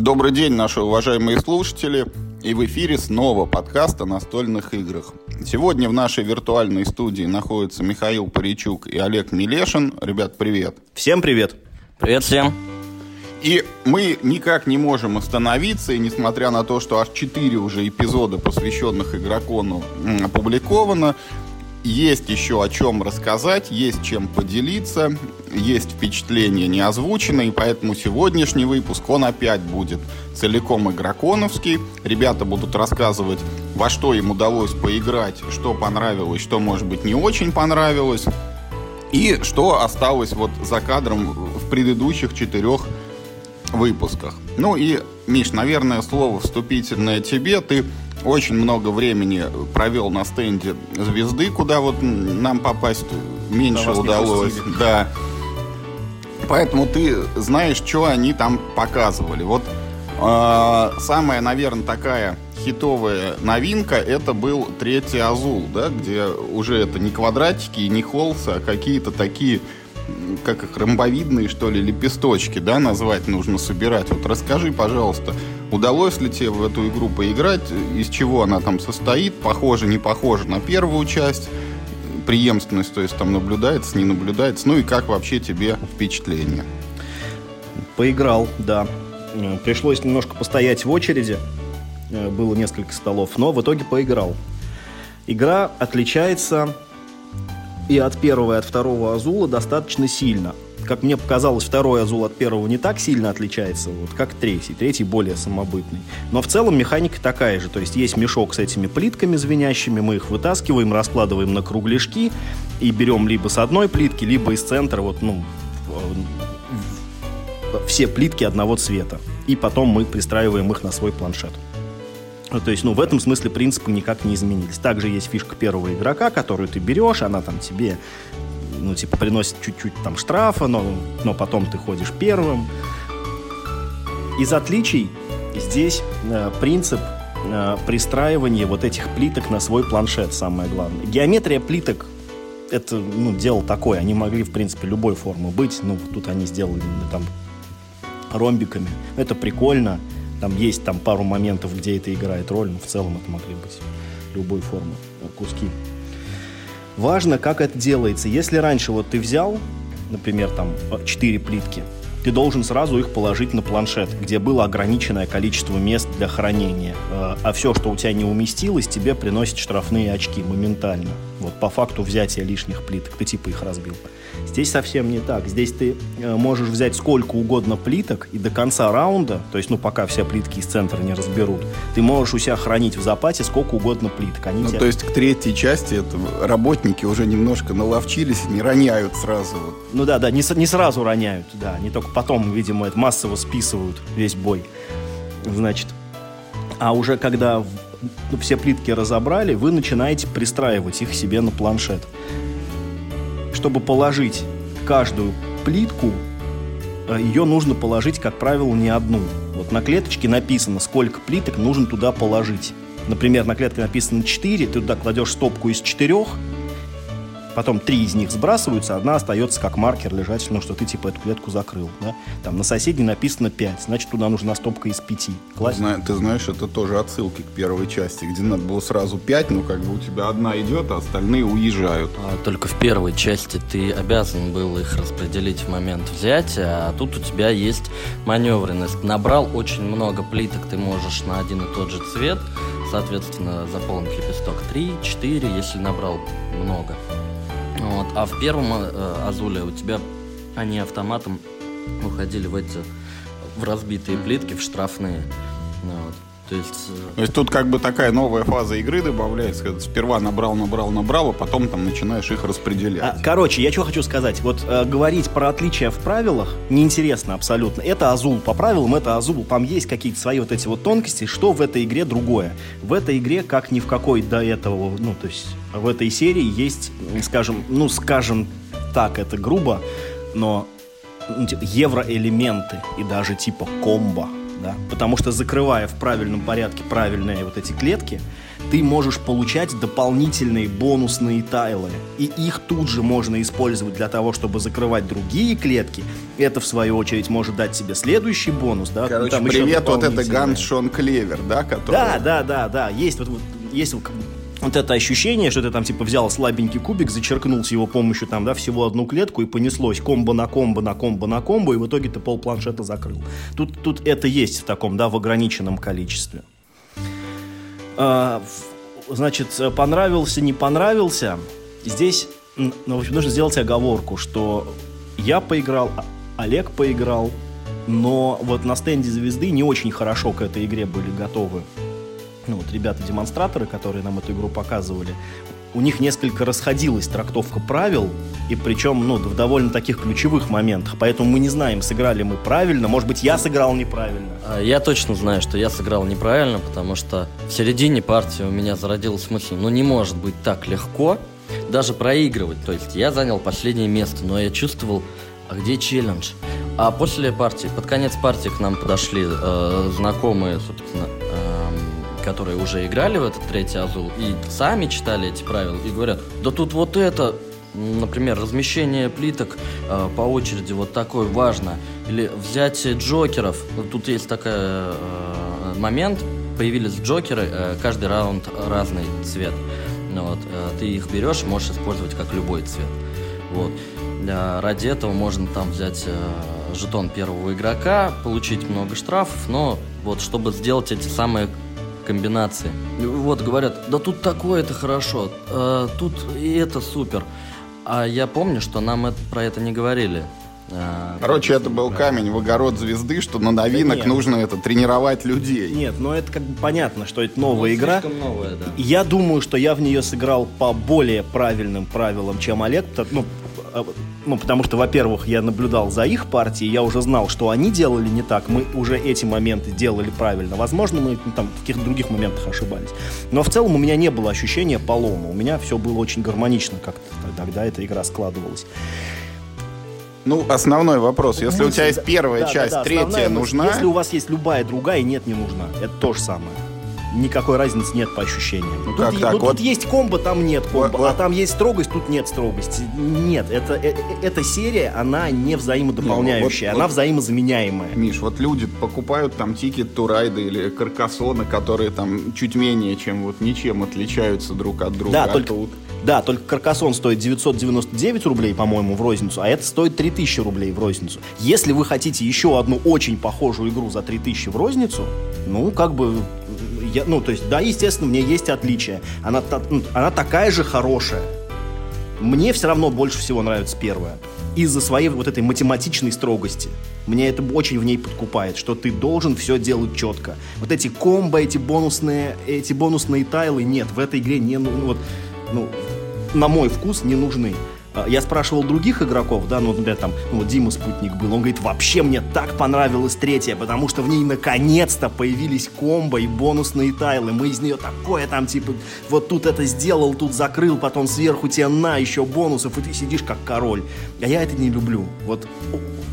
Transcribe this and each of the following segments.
Добрый день, наши уважаемые слушатели. И в эфире снова подкаст о настольных играх. Сегодня в нашей виртуальной студии находятся Михаил Паричук и Олег Милешин. Ребят, привет. Всем привет. Привет всем. И мы никак не можем остановиться, и несмотря на то, что аж четыре уже эпизода, посвященных игрокону, опубликовано, есть еще о чем рассказать, есть чем поделиться, есть впечатления не озвучены, и поэтому сегодняшний выпуск, он опять будет целиком игроконовский. Ребята будут рассказывать, во что им удалось поиграть, что понравилось, что, может быть, не очень понравилось, и что осталось вот за кадром в предыдущих четырех выпусках. Ну и, Миш, наверное, слово вступительное тебе. Ты очень много времени провел на стенде звезды, куда вот нам попасть меньше удалось. Да. Поэтому ты знаешь, что они там показывали. Вот э, самая, наверное, такая хитовая новинка это был третий Азул, да, где уже это не квадратики и не холсы, а какие-то такие как их, ромбовидные, что ли, лепесточки, да, назвать нужно собирать. Вот расскажи, пожалуйста, удалось ли тебе в эту игру поиграть, из чего она там состоит, похоже, не похоже на первую часть, преемственность, то есть там наблюдается, не наблюдается, ну и как вообще тебе впечатление? Поиграл, да. Пришлось немножко постоять в очереди, было несколько столов, но в итоге поиграл. Игра отличается и от первого, и от второго Азула достаточно сильно. Как мне показалось, второй Азул от первого не так сильно отличается, вот как третий. Третий более самобытный. Но в целом механика такая же. То есть есть мешок с этими плитками звенящими, мы их вытаскиваем, раскладываем на кругляшки и берем либо с одной плитки, либо из центра, вот, ну, все плитки одного цвета. И потом мы пристраиваем их на свой планшет. Ну, то есть, ну, в этом смысле принципы никак не изменились. Также есть фишка первого игрока, которую ты берешь, она там тебе, ну, типа, приносит чуть-чуть там штрафа, но, но потом ты ходишь первым. Из отличий здесь э, принцип э, пристраивания вот этих плиток на свой планшет, самое главное. Геометрия плиток это, ну, дело такое. Они могли, в принципе, любой формы быть. Ну, тут они сделали там ромбиками. Это прикольно. Там есть там пару моментов, где это играет роль, но в целом это могли быть любой формы э, куски. Важно, как это делается. Если раньше вот ты взял, например, там 4 плитки, ты должен сразу их положить на планшет, где было ограниченное количество мест для хранения. Э, а все, что у тебя не уместилось, тебе приносит штрафные очки моментально. Вот по факту взятия лишних плиток, ты типа их разбил. Здесь совсем не так. Здесь ты э, можешь взять сколько угодно плиток, и до конца раунда, то есть, ну, пока все плитки из центра не разберут, ты можешь у себя хранить в запасе сколько угодно плиток. Они ну, тебя... то есть, к третьей части это работники уже немножко наловчились не роняют сразу. Ну да, да, не, не сразу роняют, да. Не только потом, видимо, это массово списывают весь бой. Значит, а уже когда ну, все плитки разобрали, вы начинаете пристраивать их себе на планшет чтобы положить каждую плитку, э, ее нужно положить, как правило, не одну. Вот на клеточке написано, сколько плиток нужно туда положить. Например, на клетке написано 4, ты туда кладешь стопку из 4, потом три из них сбрасываются, одна остается как маркер лежать, ну, что ты типа эту клетку закрыл, да? Там на соседней написано 5, значит, туда нужна стопка из 5. Класс? Ты, знаешь, это тоже отсылки к первой части, где надо было сразу 5, ну, как бы у тебя одна идет, а остальные уезжают. А, только в первой части ты обязан был их распределить в момент взятия, а тут у тебя есть маневренность. Набрал очень много плиток, ты можешь на один и тот же цвет, соответственно, заполнить лепесток 3, 4, если набрал много. Вот. А в первом э, Азуле у тебя они автоматом уходили в эти в разбитые плитки, в штрафные. Ну, вот. То есть... Э, То есть тут как бы такая новая фаза игры добавляется, когда сперва набрал, набрал, набрал, а потом там начинаешь их распределять. А, короче, я что хочу сказать. Вот э, говорить про отличия в правилах неинтересно абсолютно. Это Азул по правилам, это Азул. Там есть какие-то свои вот эти вот тонкости, что в этой игре другое. В этой игре, как ни в какой до этого, ну, то есть в этой серии есть, скажем, ну, скажем так, это грубо, но евроэлементы и даже типа комбо да, потому что закрывая в правильном порядке правильные вот эти клетки, ты можешь получать дополнительные бонусные тайлы. И их тут же можно использовать для того, чтобы закрывать другие клетки. Это, в свою очередь, может дать тебе следующий бонус. Да? Короче, Там привет, вот это дополнительные. Ганс Шон Клевер, да, который... Да, да, да, да. Есть вот, вот- есть вот, это ощущение, что ты там типа взял слабенький кубик, зачеркнул с его помощью там, да, всего одну клетку и понеслось комбо на комбо на комбо на комбо, и в итоге ты пол планшета закрыл. Тут, тут это есть в таком, да, в ограниченном количестве. А, значит, понравился, не понравился. Здесь, ну, в общем, нужно сделать оговорку, что я поиграл, а- Олег поиграл, но вот на стенде звезды не очень хорошо к этой игре были готовы. Ну, вот ребята-демонстраторы, которые нам эту игру показывали, у них несколько расходилась трактовка правил, и причем, ну, в довольно таких ключевых моментах. Поэтому мы не знаем, сыграли мы правильно. Может быть, я сыграл неправильно. А, Я точно знаю, что я сыграл неправильно, потому что в середине партии у меня зародилась мысль, ну не может быть так легко даже проигрывать. То есть я занял последнее место, но я чувствовал, а где челлендж? А после партии, под конец партии к нам подошли э, знакомые, собственно, которые уже играли в этот третий азул и сами читали эти правила и говорят, да тут вот это, например, размещение плиток э, по очереди вот такое важно. Или взятие джокеров. Тут есть такой э, момент, появились джокеры, э, каждый раунд разный цвет. Ну вот, э, ты их берешь, можешь использовать как любой цвет. Вот. Для- ради этого можно там взять э, жетон первого игрока, получить много штрафов, но вот чтобы сделать эти самые комбинации. Вот говорят, да тут такое это хорошо, э, тут и это супер. А я помню, что нам это- про это не говорили. Э, Короче, это был камень в огород звезды, что на новинок нет. нужно это тренировать людей. Нет, но это как бы понятно, что это новая ну, игра. слишком новая, да. Я думаю, что я в нее сыграл по более правильным правилам, чем Олег. Ну, ну, потому что, во-первых, я наблюдал за их партией, я уже знал, что они делали не так. Мы уже эти моменты делали правильно. Возможно, мы ну, там в каких-то других моментах ошибались. Но в целом у меня не было ощущения полома. У меня все было очень гармонично как-то тогда эта игра складывалась. Ну, основной вопрос. Если у Мысль, тебя есть да, первая да, да, часть, да, третья основная нужна. Если у вас есть любая другая, нет, не нужна. Это то же самое. Никакой разницы нет по ощущениям. Ну тут, как е- так? ну, Вот- тут есть комбо, там нет комбо. Вот- вот. А там есть строгость, тут нет строгости. Нет, это, э- э- эта серия, она не взаимодополняющая, Не, ну, вот- она вот- взаимозаменяемая. Миш, вот люди покупают там тикет Турайда или Каркасона, которые там чуть менее, чем вот ничем отличаются друг от друга. Да, А только, тут- да, только Каркасон стоит 999 рублей, по-моему, в розницу, а это стоит 3000 рублей в розницу. Если вы хотите еще одну очень похожую игру за 3000 в розницу, ну, как бы, я, ну, то есть, да, естественно, мне есть отличия. Она, ну, она такая же хорошая. Мне все равно больше всего нравится первая. Из-за своей вот этой математичной строгости. Мне это очень в ней подкупает, что ты должен все делать четко. Вот эти комбо, эти бонусные, эти бонусные тайлы, нет, в этой игре не, ну, вот, ну, на мой вкус не нужны. А, Я спрашивал других игроков, да, ну, например, там, ну, вот Дима Спутник был, он говорит, вообще мне так понравилась третья, потому что в ней наконец-то появились комбо и бонусные тайлы, мы из нее такое там, типа, вот тут это сделал, тут закрыл, потом сверху тебе на еще бонусов, и ты сидишь как король. А я это не люблю. Вот,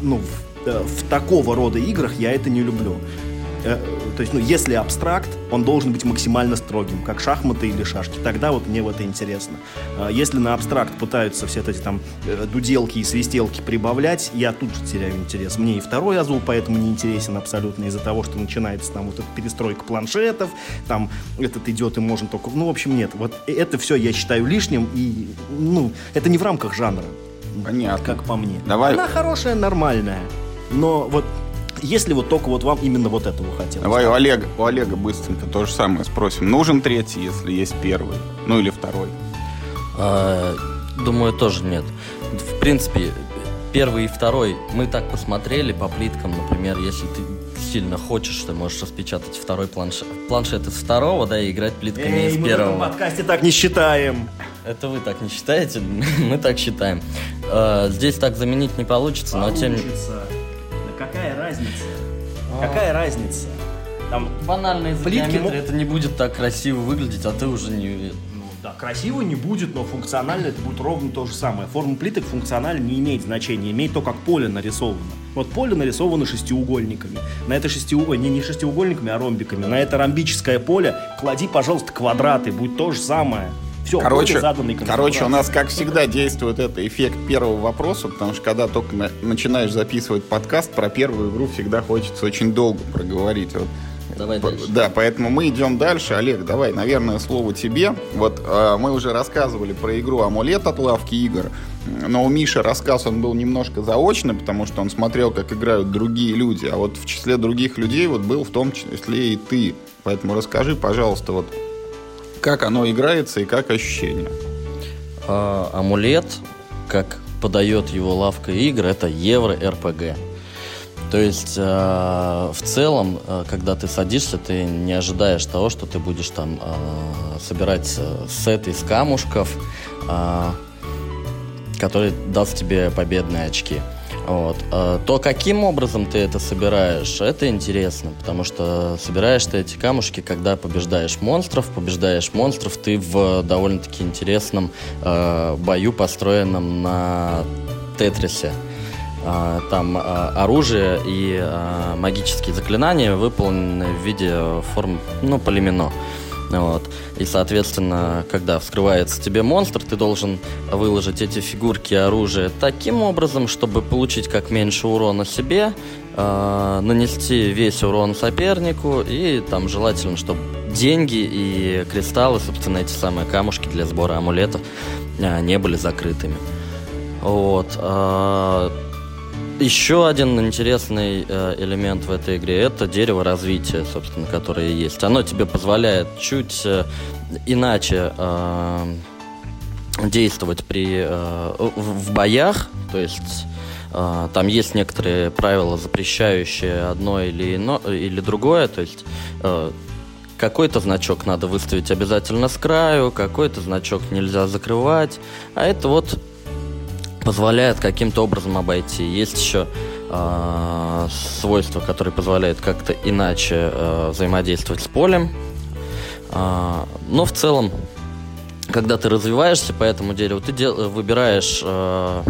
ну, в, э, в такого рода играх я это не люблю. Э, То есть, ну, если абстракт, он должен быть максимально строгим, как шахматы или шашки. Тогда вот мне в это интересно. А Если на абстракт пытаются все эти там э, дуделки и свистелки прибавлять, я тут же теряю интерес. Мне и второй азул поэтому не интересен абсолютно из-за того, что начинается там вот эта перестройка планшетов, там этот идет и можно только... Ну, в общем, нет. Вот это все я считаю лишним и, ну, это не в рамках жанра. Понятно. Как по мне. Давай. Она хорошая, нормальная. Но вот если вот только вот вам именно вот этого хотелось. Давай у Олега, у Олега быстренько то же самое спросим. Нужен третий, если есть первый? Ну или второй? А, Думаю, тоже нет. В принципе, первый и второй мы так посмотрели по плиткам, например, если ты сильно хочешь, ты можешь распечатать второй планшет, планшет из второго, да, и играть плитками Эй, из мы в этом первого. подкасте так не считаем. Это вы так не считаете? мы так считаем. А, Здесь так заменить не получится, но тем Получится. Какая разница? Какая разница? Там, Банально из-за Плитки диаметра мо- это не будет так красиво выглядеть, а ты уже не... ну Да, красиво не будет, но функционально это будет ровно то же самое. Форма плиток функционально не имеет значения, имеет то, как поле нарисовано. Вот поле нарисовано шестиугольниками. На это шестиугольник, не, не шестиугольниками, а ромбиками. На это ромбическое поле клади, пожалуйста, квадраты, будет то же самое. Все, короче, короче, у нас, как всегда, действует это эффект первого вопроса, потому что когда только на, начинаешь записывать подкаст, про первую игру всегда хочется очень долго проговорить. Вот Давай дальше. Да, поэтому мы идем дальше. Олег, давай, наверное, слово тебе. Вот э, мы уже рассказывали про игру «Амулет» от лавки игр. Но у Миши рассказ он был немножко заочный, потому что он смотрел, как играют другие люди. А вот в числе других людей вот был в том числе и ты. Поэтому расскажи, пожалуйста, вот как оно играется и как ощущение. А, амулет, как подает его лавка игр, это евро РПГ. То есть э, в целом, э, когда ты садишься, ты не ожидаешь того, что ты будешь там э, собирать сет из камушков, э, который даст тебе победные очки. Вот. Э, то, каким образом ты это собираешь, это интересно, потому что собираешь ты эти камушки, когда побеждаешь монстров. Побеждаешь монстров ты в довольно-таки интересном э, бою, построенном на Тетрисе. А, там а, оружие и а, магические заклинания выполнены в виде форм, ну, полимено. Вот. И, соответственно, когда вскрывается тебе монстр, ты должен выложить эти фигурки оружия таким образом, чтобы получить как меньше урона себе, э, нанести весь урон сопернику, и там желательно, чтобы деньги и кристаллы, собственно, эти самые камушки для сбора амулетов э, не были закрытыми. Вот. Э, еще один интересный э, элемент в этой игре это дерево развития, собственно, которое есть. Оно тебе позволяет чуть э, иначе э, действовать при в боях, то есть там есть некоторые правила, запрещающие одно или ино, или другое, то есть какой-то значок надо выставить обязательно с краю, какой-то значок нельзя закрывать, а это вот позволяет каким-то образом обойти. Есть еще э, свойства, которые позволяют как-то иначе э, взаимодействовать с полем. Э, но в целом, когда ты развиваешься по этому дереву, ты дел- выбираешь э,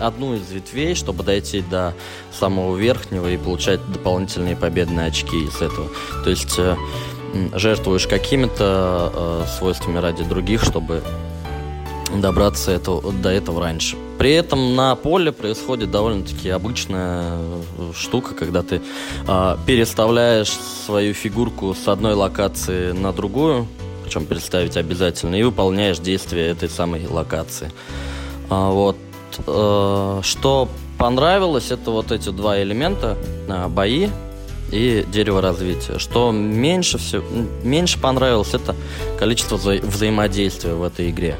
одну из ветвей, чтобы дойти до самого верхнего и получать дополнительные победные очки из этого. То есть э, жертвуешь какими-то э, свойствами ради других, чтобы добраться это, до этого раньше. При этом на поле происходит довольно-таки обычная э, штука, когда ты э, переставляешь свою фигурку с одной локации на другую, причем переставить обязательно, и выполняешь действия этой самой локации. А, вот. Э, что понравилось, это вот эти два элемента, э, бои и дерево развития. Что меньше, все, меньше понравилось, это количество вза- взаимодействия в этой игре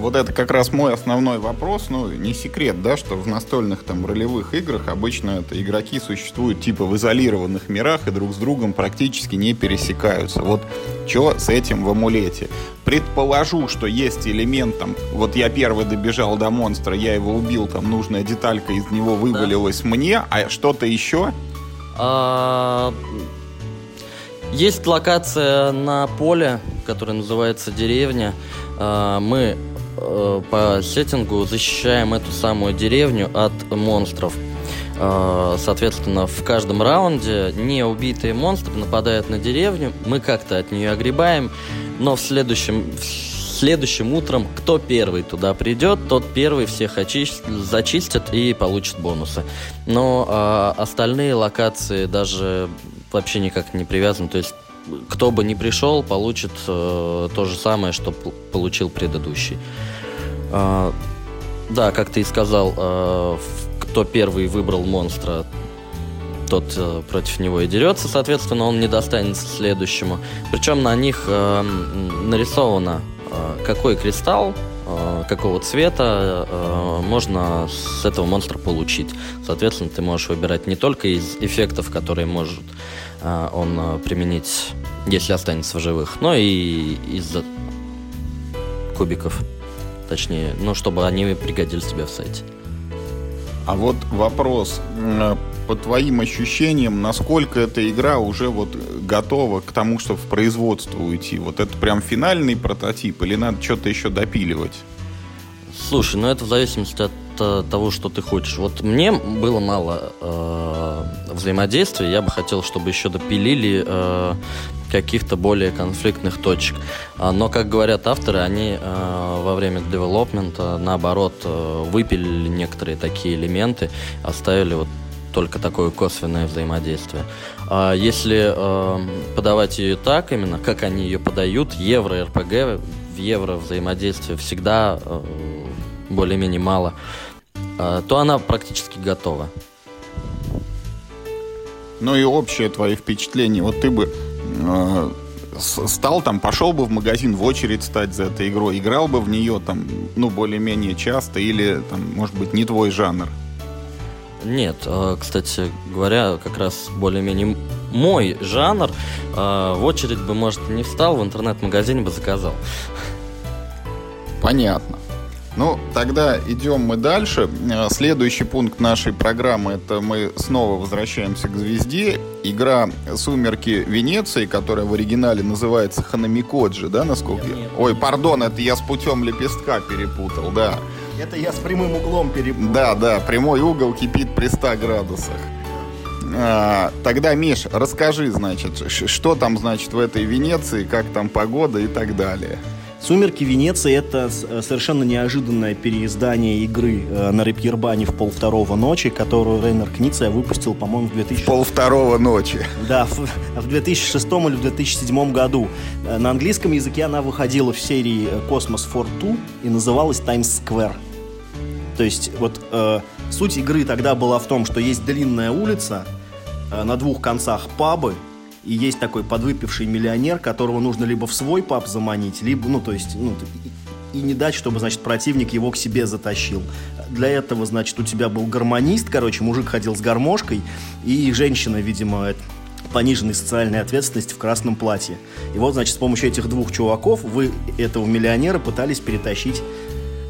вот это как раз мой основной вопрос. Ну, не секрет, да, что в настольных там ролевых играх обычно это игроки существуют типа в изолированных мирах и друг с другом практически не пересекаются. Вот что с этим в амулете? Предположу, что есть элемент там, вот я первый добежал до монстра, я его убил, там нужная деталька из него вывалилась да. мне, а что-то еще? А... Есть локация на поле, которая называется деревня. А, мы по сеттингу защищаем эту самую деревню от монстров. Э, соответственно, в каждом раунде неубитые монстры нападают на деревню, мы как-то от нее огребаем, но в следующем, следующим утром, кто первый туда придет, тот первый всех очистит, зачистит и получит бонусы. Но э, остальные локации даже вообще никак не привязаны, то есть кто бы ни пришел, получит э, то же самое, что получил предыдущий. Э, да, как ты и сказал, э, кто первый выбрал монстра, тот э, против него и дерется, соответственно, он не достанется следующему. Причем на них э, нарисовано, э, какой кристалл, какого цвета можно с этого монстра получить. Соответственно, ты можешь выбирать не только из эффектов, которые может он применить если останется в живых. Но и из-за кубиков. Точнее, ну, чтобы они пригодились тебе в сайте. А вот вопрос. по твоим ощущениям, насколько эта игра уже вот готова к тому, чтобы в производство уйти? Вот это прям финальный прототип или надо что-то еще допиливать? Слушай, ну это в зависимости от э, того, что ты хочешь. Вот мне было мало э, взаимодействия, я бы хотел, чтобы еще допилили э, каких-то более конфликтных точек. А, но, как говорят авторы, они э, во время девелопмента, наоборот, э, выпилили некоторые такие элементы, оставили вот только такое косвенное взаимодействие. А если э, подавать ее так именно, как они ее подают, евро РПГ, в евро взаимодействие всегда э, более-менее мало, э, то она практически готова. Ну и общее твое впечатление. Вот ты бы стал там, пошел бы в магазин в очередь стать за этой игрой, играл бы в нее там, ну, более-менее часто или, там, может быть, не твой жанр? Нет, э, кстати говоря, как раз более-менее мой жанр. Э, в очередь бы, может, не встал, в интернет-магазине бы заказал. Понятно. Ну, тогда идем мы дальше. Э, следующий пункт нашей программы это мы снова возвращаемся к звезде. Игра Сумерки Венеции, которая в оригинале называется Ханамикоджи, да, насколько я? Ой, пардон, это я с путем лепестка перепутал, да. Это я с прямым углом перепутал. Да, да, прямой угол кипит при 100 градусах. А, тогда, Миш, расскажи, значит, что там, значит, в этой Венеции, как там погода и так далее. «Сумерки Венеции» — это э, совершенно неожиданное переиздание игры э, на Репьербане в полвторого ночи, которую Рейнер Книция выпустил, по-моему, в 2000... Полвторого ночи. Да, в, в 2006 или в 2007 году. Э, на английском языке она выходила в серии «Космос Two» и называлась «Times Square». То есть вот э, суть игры тогда была в том, что есть длинная улица, э, на двух концах пабы, и есть такой подвыпивший миллионер, которого нужно либо в свой паб заманить, либо, ну, то есть, ну, и не дать, чтобы, значит, противник его к себе затащил. Для этого, значит, у тебя был гармонист, короче, мужик ходил с гармошкой, и женщина, видимо, пониженной социальной ответственности в красном платье. И вот, значит, с помощью этих двух чуваков вы этого миллионера пытались перетащить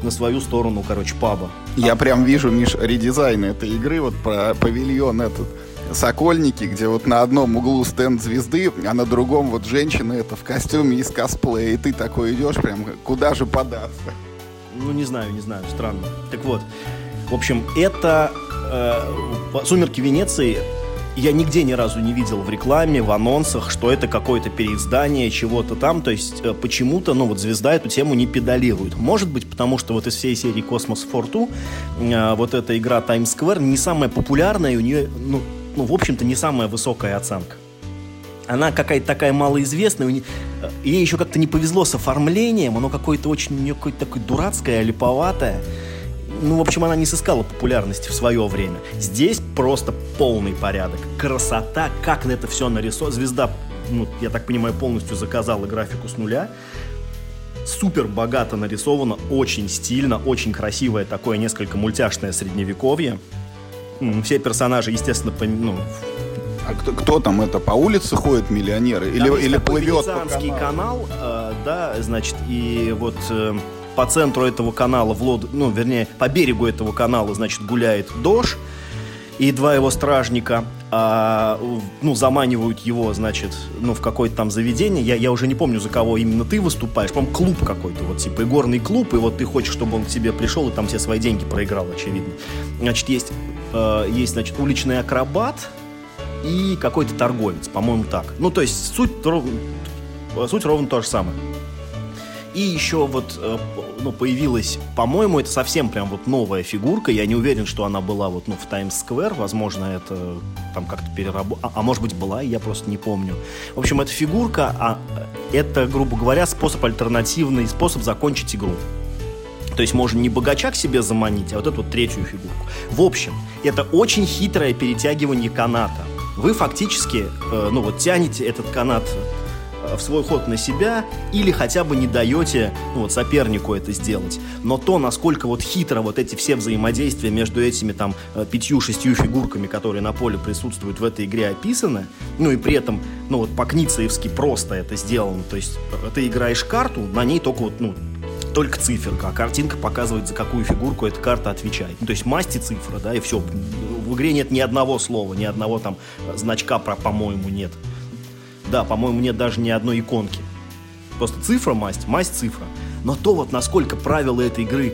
на свою сторону, короче, паба. Я а... прям вижу, Миш, редизайн этой игры, вот про павильон этот Сокольники, где вот на одном углу стенд звезды, а на другом вот женщина это в костюме из косплея. И ты такой идешь прям, куда же податься? Ну, не знаю, не знаю, странно. Так вот, в общем, это э, «Сумерки Венеции» я нигде ни разу не видел в рекламе, в анонсах, что это какое-то переиздание чего-то там. То есть э, почему-то, ну вот звезда эту тему не педалирует. Может быть, потому что вот из всей серии Космос Форту э, вот эта игра Times Square не самая популярная, и у нее, ну, ну, в общем-то, не самая высокая оценка. Она какая-то такая малоизвестная, ей еще как-то не повезло с оформлением, оно какое-то очень, у нее какое-то такое дурацкое, липоватое. Ну, в общем, она не сыскала популярности в свое время. Здесь просто полный порядок. Красота, как на это все нарисовано. Звезда, ну, я так понимаю, полностью заказала графику с нуля супер богато нарисовано, очень стильно, очень красивое такое несколько мультяшное средневековье. Все персонажи, естественно, по, ну, а кто, кто там это по улице ходит миллионеры или там или плывет по каналу? канал, э, да, значит и вот э, по центру этого канала в лод, ну вернее по берегу этого канала, значит гуляет Дож и два его стражника, а, ну, заманивают его, значит, ну, в какое-то там заведение. Я, я уже не помню, за кого именно ты выступаешь. По-моему, клуб какой-то, вот, типа, игорный клуб, и вот ты хочешь, чтобы он к тебе пришел и там все свои деньги проиграл, очевидно. Значит, есть, э, есть значит, уличный акробат и какой-то торговец, по-моему, так. Ну, то есть, суть, суть ровно то же самое. И еще вот э, ну, появилась, по-моему, это совсем прям вот новая фигурка. Я не уверен, что она была вот ну, в Таймс-сквер. Возможно, это там как-то переработано. А, а может быть, была, я просто не помню. В общем, эта фигурка, а, это, грубо говоря, способ альтернативный, способ закончить игру. То есть можно не богача к себе заманить, а вот эту вот третью фигурку. В общем, это очень хитрое перетягивание каната. Вы фактически, э, ну вот тянете этот канат Э, в свой ход на себя или хотя бы не даете ну, вот, сопернику это сделать. Но то, насколько вот хитро вот эти все взаимодействия между этими там э, пятью-шестью фигурками, которые на поле присутствуют в этой игре описаны, ну и при этом, ну вот по-кницеевски просто это сделано. То есть э, ты играешь карту, на ней только вот, ну, только циферка, а картинка показывает, за какую фигурку эта карта отвечает. Ну, то есть масти цифра, да, и все. в игре нет ни одного слова, ни одного там значка про «по-моему» нет. Да, по-моему, нет даже ни одной иконки. Просто цифра масть, масть цифра. Но то вот насколько правила этой игры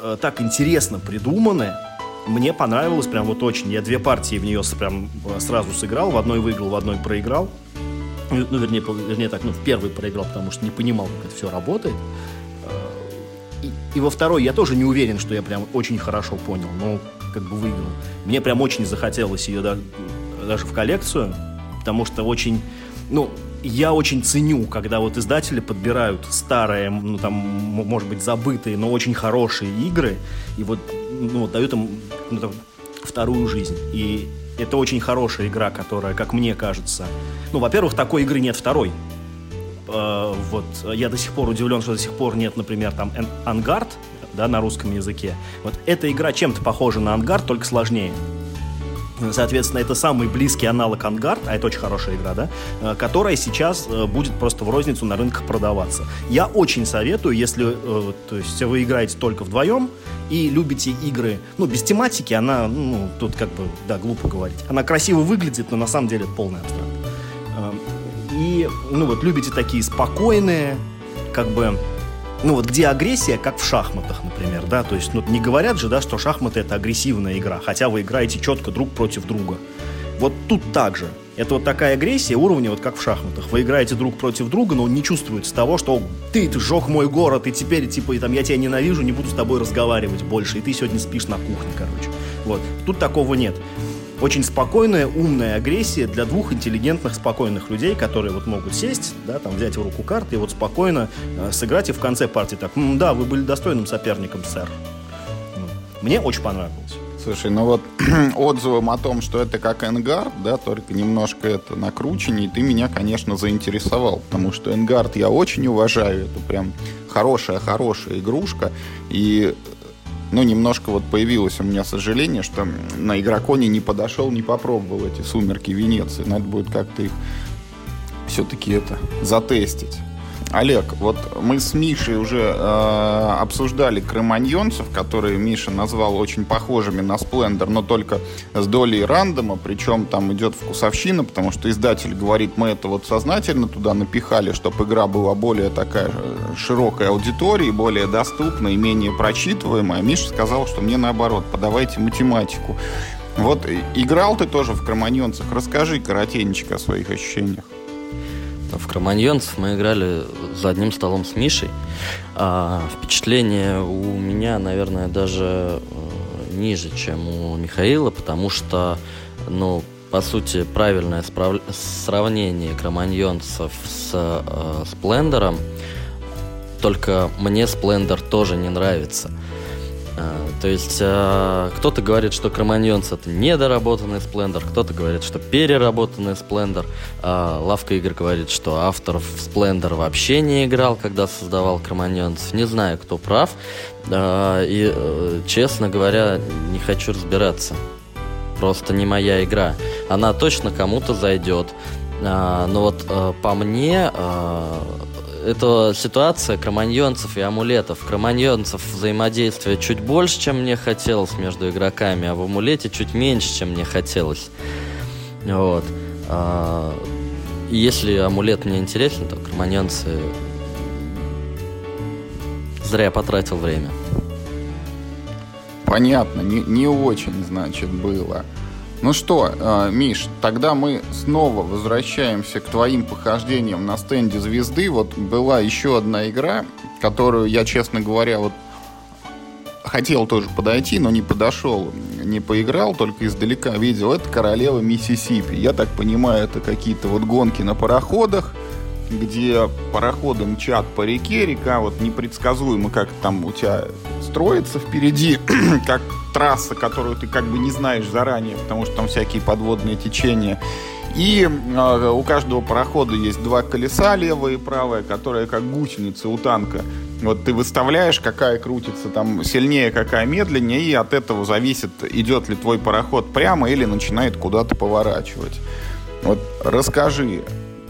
э, так интересно придуманы, мне понравилось прям вот очень. Я две партии в нее прям э, сразу сыграл, в одной выиграл, в одной проиграл. Ну, вернее, вернее так, ну, в первый проиграл, потому что не понимал, как это все работает. И, во второй я тоже не уверен, что я прям очень хорошо понял, но как бы выиграл. Мне прям очень захотелось ее даже, даже в коллекцию, потому что очень, ну, я очень ценю, когда вот издатели подбирают старые, ну там, может быть, забытые, но очень хорошие игры, и вот, ну, дают им ну, там, вторую жизнь. И это очень хорошая игра, которая, как мне кажется, ну, во-первых, такой игры нет второй. Э, вот я до сих пор удивлен, что до сих пор нет, например, там Ангард, да, на русском языке. Вот эта игра чем-то похожа на Ангард, только сложнее. Соответственно, это самый близкий аналог Ангард, а это очень хорошая игра, да, э, которая сейчас э, будет просто в розницу на рынках продаваться. Я очень советую, если э, то есть вы играете только вдвоем и любите игры, ну, без тематики, она, ну, тут как бы, да, глупо говорить. Она красиво выглядит, но на самом деле полный абстракт. И, ну, вот, любите такие спокойные, как бы, ну вот где агрессия, как в шахматах, например, да, то есть ну, не говорят же, да, что шахматы это агрессивная игра, хотя вы играете четко друг против друга. Вот тут так же. Это вот такая агрессия уровня, вот как в шахматах. Вы играете друг против друга, но не чувствуется того, что ты, ты сжег мой город, и теперь, типа, и, там, я тебя ненавижу, не буду с тобой разговаривать больше, и ты сегодня спишь на кухне, короче. Вот. Тут такого нет очень спокойная, умная агрессия для двух интеллигентных, спокойных людей, которые вот могут сесть, да, там взять в руку карты и вот спокойно э, сыграть и в конце партии так, да, вы были достойным соперником, сэр. Мне очень понравилось. Слушай, ну вот отзывом о том, что это как Энгард, да, только немножко это накрученнее, ты меня, конечно, заинтересовал, потому что Энгард я очень уважаю, это прям хорошая-хорошая игрушка, и ну, немножко вот появилось у меня сожаление, что на Игроконе не подошел, не попробовал эти «Сумерки Венеции». Надо будет как-то их все-таки это затестить. Олег, вот мы с Мишей уже э, обсуждали кроманьонцев, которые Миша назвал очень похожими на Сплендер, но только с долей рандома, причем там идет вкусовщина, потому что издатель говорит, мы это вот сознательно туда напихали, чтобы игра была более такая э, широкая аудитории, более доступная и менее прочитываемая. А Миша сказал, что мне наоборот, подавайте математику. Вот играл ты тоже в кроманьонцах, расскажи коротенечко о своих ощущениях. В Кроманьонцев мы играли за одним столом с Мишей. А впечатление у меня, наверное, даже э, ниже, чем у Михаила, потому что, ну, по сути, правильное справ... сравнение кроманьонцев с э, Сплендером, только мне Сплендер тоже не нравится. А, то есть а, кто-то говорит, что Кроманьонс это недоработанный Splendor, кто-то говорит, что переработанный Splendor. А, Лавка игр говорит, что автор в Splendor вообще не играл, когда создавал Кроманьонс. Не знаю, кто прав. И, э, честно говоря, не хочу разбираться. Просто не моя игра. Она точно кому-то зайдет. Но вот э, по мне это ситуация кроманьонцев и амулетов. Кроманьонцев взаимодействие чуть больше, чем мне хотелось между игроками, а в амулете чуть меньше, чем мне хотелось. Вот. А, если амулет мне интересен, то кроманьонцы зря потратил время. Понятно, не, не очень, значит, было. Ну что, э, Миш, тогда мы снова возвращаемся к твоим похождениям на стенде звезды. Вот была еще одна игра, которую я, честно говоря, вот хотел тоже подойти, но не подошел, не поиграл, только издалека видел. Это королева Миссисипи. Я так понимаю, это какие-то вот гонки на пароходах, где пароходы мчат по реке, река вот непредсказуемо, как там у тебя строится впереди, как трасса, которую ты как бы не знаешь заранее, потому что там всякие подводные течения. И э, у каждого парохода есть два колеса, левое и правое, которые как гусеницы у танка. Вот ты выставляешь, какая крутится там сильнее, какая медленнее, и от этого зависит, идет ли твой пароход прямо или начинает куда-то поворачивать. Вот расскажи,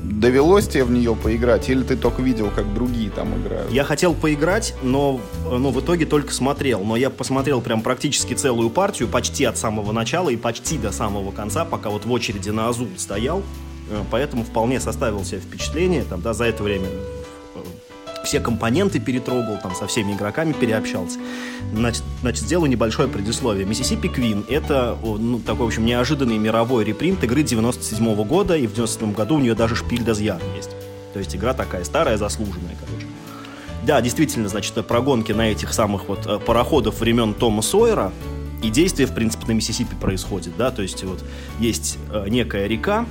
довелось тебе в нее поиграть, или ты только видел, как другие там играют? Я хотел поиграть, но, но в итоге только смотрел. Но я посмотрел прям практически целую партию, почти от самого начала и почти до самого конца, пока вот в очереди на Азул стоял. Э, поэтому вполне составил себе впечатление. Там, да, за это время все компоненты перетрогал, там со всеми игроками переобщался. Значит, значит сделаю небольшое предисловие. Mississippi Queen — это ну, такой, в общем, неожиданный мировой репринт игры 97 -го года, и в 97 году у нее даже шпиль Дазьяр есть. То есть игра такая старая, заслуженная, короче. Да, действительно, значит, про гонки на этих самых вот э, пароходов времен Тома Сойера, и действие, в принципе, на Миссисипи происходит, да, то есть вот есть э, некая река,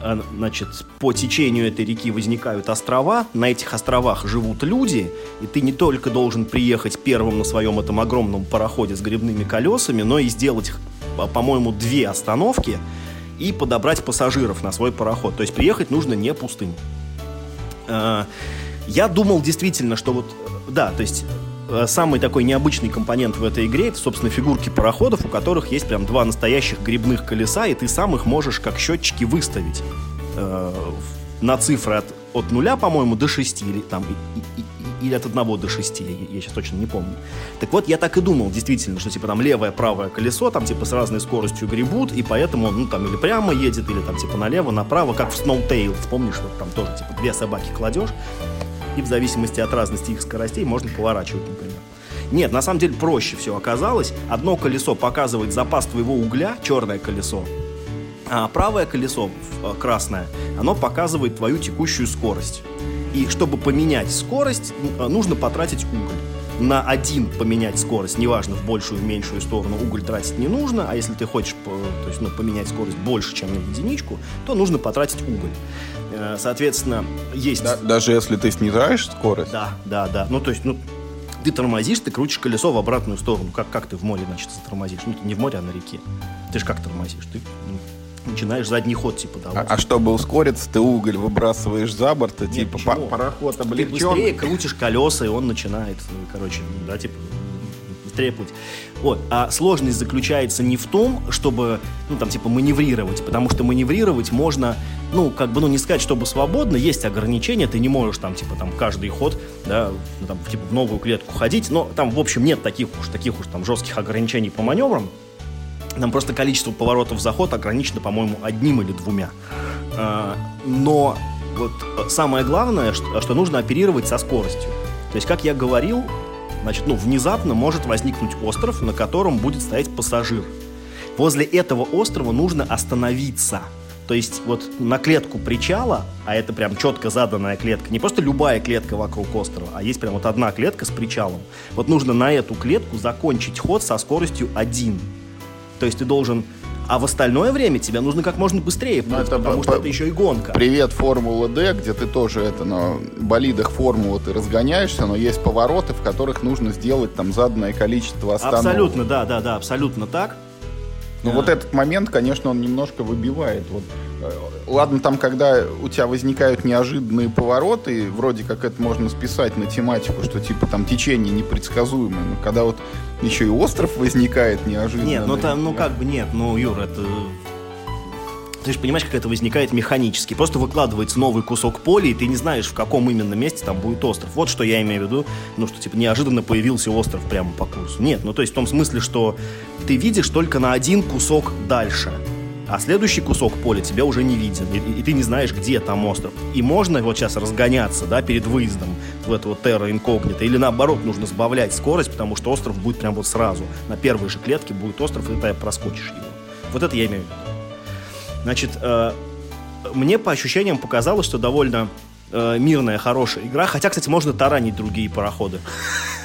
значит, по течению этой реки возникают острова, на этих островах живут люди, и ты не только должен приехать первым на своем этом огромном пароходе с грибными колесами, но и сделать, по-моему, две остановки и подобрать пассажиров на свой пароход. То есть приехать нужно не пустым. Э, я думал действительно, что вот, да, то есть Э, самый такой необычный компонент в этой игре, это, собственно, фигурки пароходов, у которых есть прям два настоящих грибных колеса, и ты сам их можешь как счетчики выставить э, на цифры от, от нуля, по-моему, до 6, или, там, и, и, или от 1 до 6, я, я сейчас точно не помню. Так вот, я так и думал, действительно, что, типа, там, левое, правое колесо, там, типа, с разной скоростью гребут, и поэтому, ну, там, или прямо едет, или, там, типа, налево, направо, как в Snowtail, помнишь, вот там тоже, типа, две собаки кладешь, и в зависимости от разности их скоростей можно поворачивать, например. Нет, на самом деле проще все оказалось. Одно колесо показывает запас твоего угля, черное колесо, а правое колесо, э, красное, оно показывает твою текущую скорость. И чтобы поменять скорость, э, нужно потратить уголь. На один поменять скорость, неважно, в большую, в меньшую сторону, уголь тратить не нужно, а если ты хочешь то есть, ну, поменять скорость больше, чем на единичку, то нужно потратить уголь. Э, соответственно, есть... Да, даже если ты снижаешь скорость? Да, да, да. Ну, то есть, ну, ты тормозишь, ты крутишь колесо в обратную сторону. Как, как ты в море, значит, затормозишь? Ну, не в море, а на реке. Ты же как тормозишь? Ты ну, начинаешь задний ход, типа, давать. А, а чтобы ускориться, ты уголь выбрасываешь за борт, и, типа, почему? пароход облегчен. Ты быстрее крутишь колеса, и он начинает, короче, да, типа, плыть. Вот. А сложность заключается не в том, чтобы, ну, там, типа, маневрировать, потому что маневрировать можно, ну, как бы, ну, не сказать, чтобы свободно, есть ограничения, ты не можешь там, типа, там, каждый ход, да, ну, там, типа, в новую клетку ходить, но там, в общем, нет таких уж, таких уж там жестких ограничений по маневрам, там просто количество поворотов в заход ограничено, по-моему, одним или двумя. А, но вот самое главное, что нужно оперировать со скоростью. То есть, как я говорил, Значит, ну, внезапно может возникнуть остров, на котором будет стоять пассажир. Возле этого острова нужно остановиться. То есть вот на клетку причала, а это прям четко заданная клетка, не просто любая клетка вокруг острова, а есть прям вот одна клетка с причалом. Вот нужно на эту клетку закончить ход со скоростью 1. То есть ты должен а в остальное время тебе нужно как можно быстрее плыть, это потому что это еще и гонка. Привет, Формула D, где ты тоже это на болидах Формулы ты разгоняешься, но есть повороты, в которых нужно сделать там заданное количество остановок. Абсолютно, да, да, да, абсолютно так. Ну, вот этот момент, конечно, он немножко выбивает. Вот, ладно, там, когда у тебя возникают неожиданные повороты, вроде как это можно списать на тематику, что типа там течение непредсказуемое, но когда вот еще и остров возникает неожиданно. Нет, ну там, ну как бы нет, ну, Юр, это ты же понимаешь, как это возникает механически. Просто выкладывается новый кусок поля, и ты не знаешь, в каком именно месте там будет остров. Вот что я имею в виду, ну, что, типа, неожиданно появился остров прямо по курсу. Нет, ну, то есть в том смысле, что ты видишь только на один кусок дальше. А следующий кусок поля тебя уже не виден, и, и ты не знаешь, где там остров. И можно вот сейчас разгоняться, да, перед выездом в эту вот терра инкогнито, или наоборот, нужно сбавлять скорость, потому что остров будет прям вот сразу. На первой же клетке будет остров, и ты проскочишь его. Вот это я имею в виду. Значит, э, мне по ощущениям показалось, что довольно э, мирная, хорошая игра. Хотя, кстати, можно таранить другие пароходы.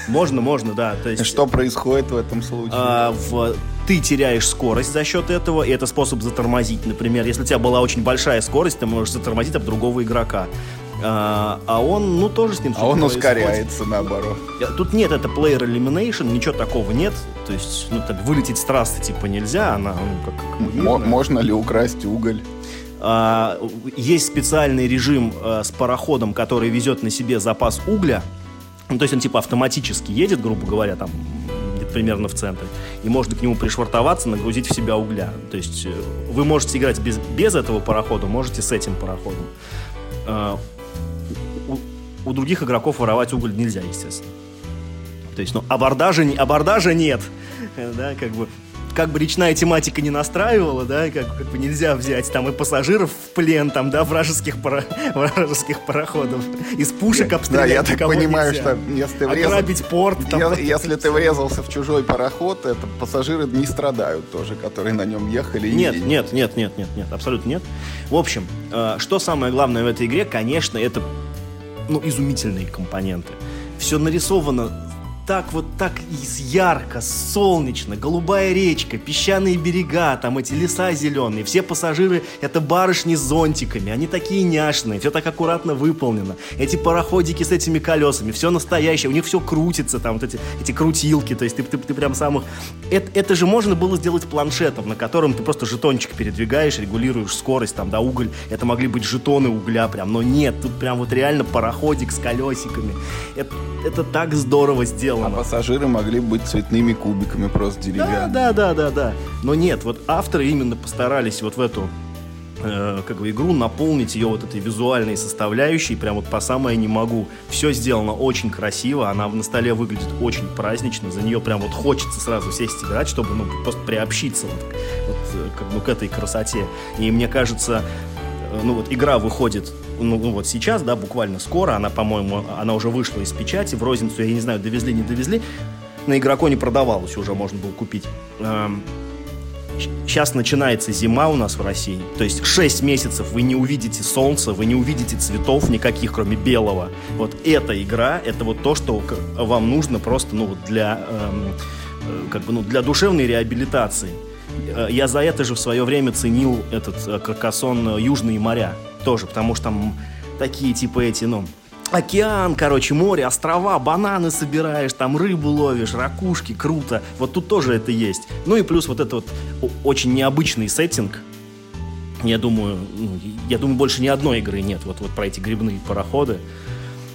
Можно, можно, да. То есть, что происходит в этом случае? А, в, ты теряешь скорость за счет этого, и это способ затормозить. Например, если у тебя была очень большая скорость, ты можешь затормозить об другого игрока. А, а он, ну, тоже с ним А он происходит. ускоряется, наоборот. Тут нет, это player elimination, ничего такого нет. То есть, ну, так, вылететь с трассы, типа, нельзя, она, ну, как... как Можно ли украсть уголь? А, есть специальный режим а, с пароходом, который везет на себе запас угля. Ну, то есть он, типа, автоматически едет, грубо говоря, там, примерно в центре, и можно к нему пришвартоваться, нагрузить в себя угля. То есть э, вы можете играть без, без этого парохода, можете с этим пароходом. э, у, у других игроков воровать уголь нельзя, естественно. То есть, ну, абордажа, абордажа нет. Да, как бы как бы речная тематика не настраивала, да, как, как бы нельзя взять там и пассажиров в плен, там, да, вражеских, пара, вражеских пароходов, из пушек обстрелять. Да, я так понимаю, нельзя. что если врезал... Ограбить порт. Там, если, если ты врезался в чужой пароход, это пассажиры не страдают тоже, которые на нем ехали. Нет, и... нет, нет, нет, нет, нет, абсолютно нет. В общем, э, что самое главное в этой игре, конечно, это ну, изумительные компоненты. Все нарисовано так вот так ярко, солнечно, голубая речка, песчаные берега, там эти леса зеленые, все пассажиры это барышни с зонтиками, они такие няшные, все так аккуратно выполнено. Эти пароходики с этими колесами, все настоящее, у них все крутится, там вот эти, эти крутилки, то есть ты, ты, ты прям самых... Это, это же можно было сделать планшетом, на котором ты просто жетончик передвигаешь, регулируешь скорость, там, да, уголь, это могли быть жетоны угля прям, но нет, тут прям вот реально пароходик с колесиками. Это, это так здорово сделано сделано. А пассажиры могли быть цветными кубиками просто деревянными. Да, да, да, да, да. Но нет, вот авторы именно постарались вот в эту э, как бы игру наполнить ее вот этой визуальной составляющей, прям вот по самое не могу. Все сделано очень красиво, она на столе выглядит очень празднично, за нее прям вот хочется сразу сесть играть, чтобы ну просто приобщиться вот, вот э, как, ну, к этой красоте. И мне кажется, ну вот игра выходит ну, ну вот сейчас, да, буквально скоро, она, по-моему, она уже вышла из печати, в розницу, я не знаю, довезли, не довезли, на Игроконе продавалась, уже можно было купить. Сейчас эм, начинается зима у нас в России, то есть 6 месяцев вы не увидите солнца, вы не увидите цветов никаких, кроме белого. Вот эта игра, это вот то, что вам нужно просто, ну, для, эм, э, как бы, ну, для душевной реабилитации. Э, я за это же в свое время ценил этот э, Каркасон Южные моря тоже, потому что там такие типа эти, ну, океан, короче, море, острова, бананы собираешь, там рыбу ловишь, ракушки, круто. Вот тут тоже это есть. Ну и плюс вот это вот очень необычный сеттинг. Я думаю, ну, я думаю, больше ни одной игры нет вот, вот про эти грибные пароходы.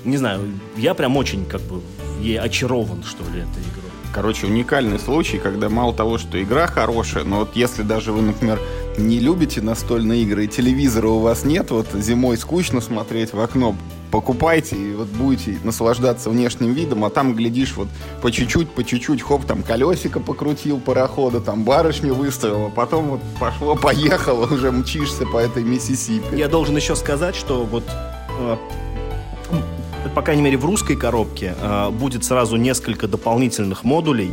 Не знаю, я прям очень как бы ей очарован, что ли, этой игрой. Короче, уникальный случай, когда мало того, что игра хорошая, но вот если даже вы, например, не любите настольные игры, и телевизора у вас нет, вот зимой скучно смотреть в окно, покупайте и вот будете наслаждаться внешним видом, а там, глядишь, вот по чуть-чуть, по чуть-чуть, хоп, там колесико покрутил парохода, там барышню выставил, а потом вот пошло-поехало, уже мчишься по этой Миссисипи. Я должен еще сказать, что вот э, по крайней мере в русской коробке э, будет сразу несколько дополнительных модулей,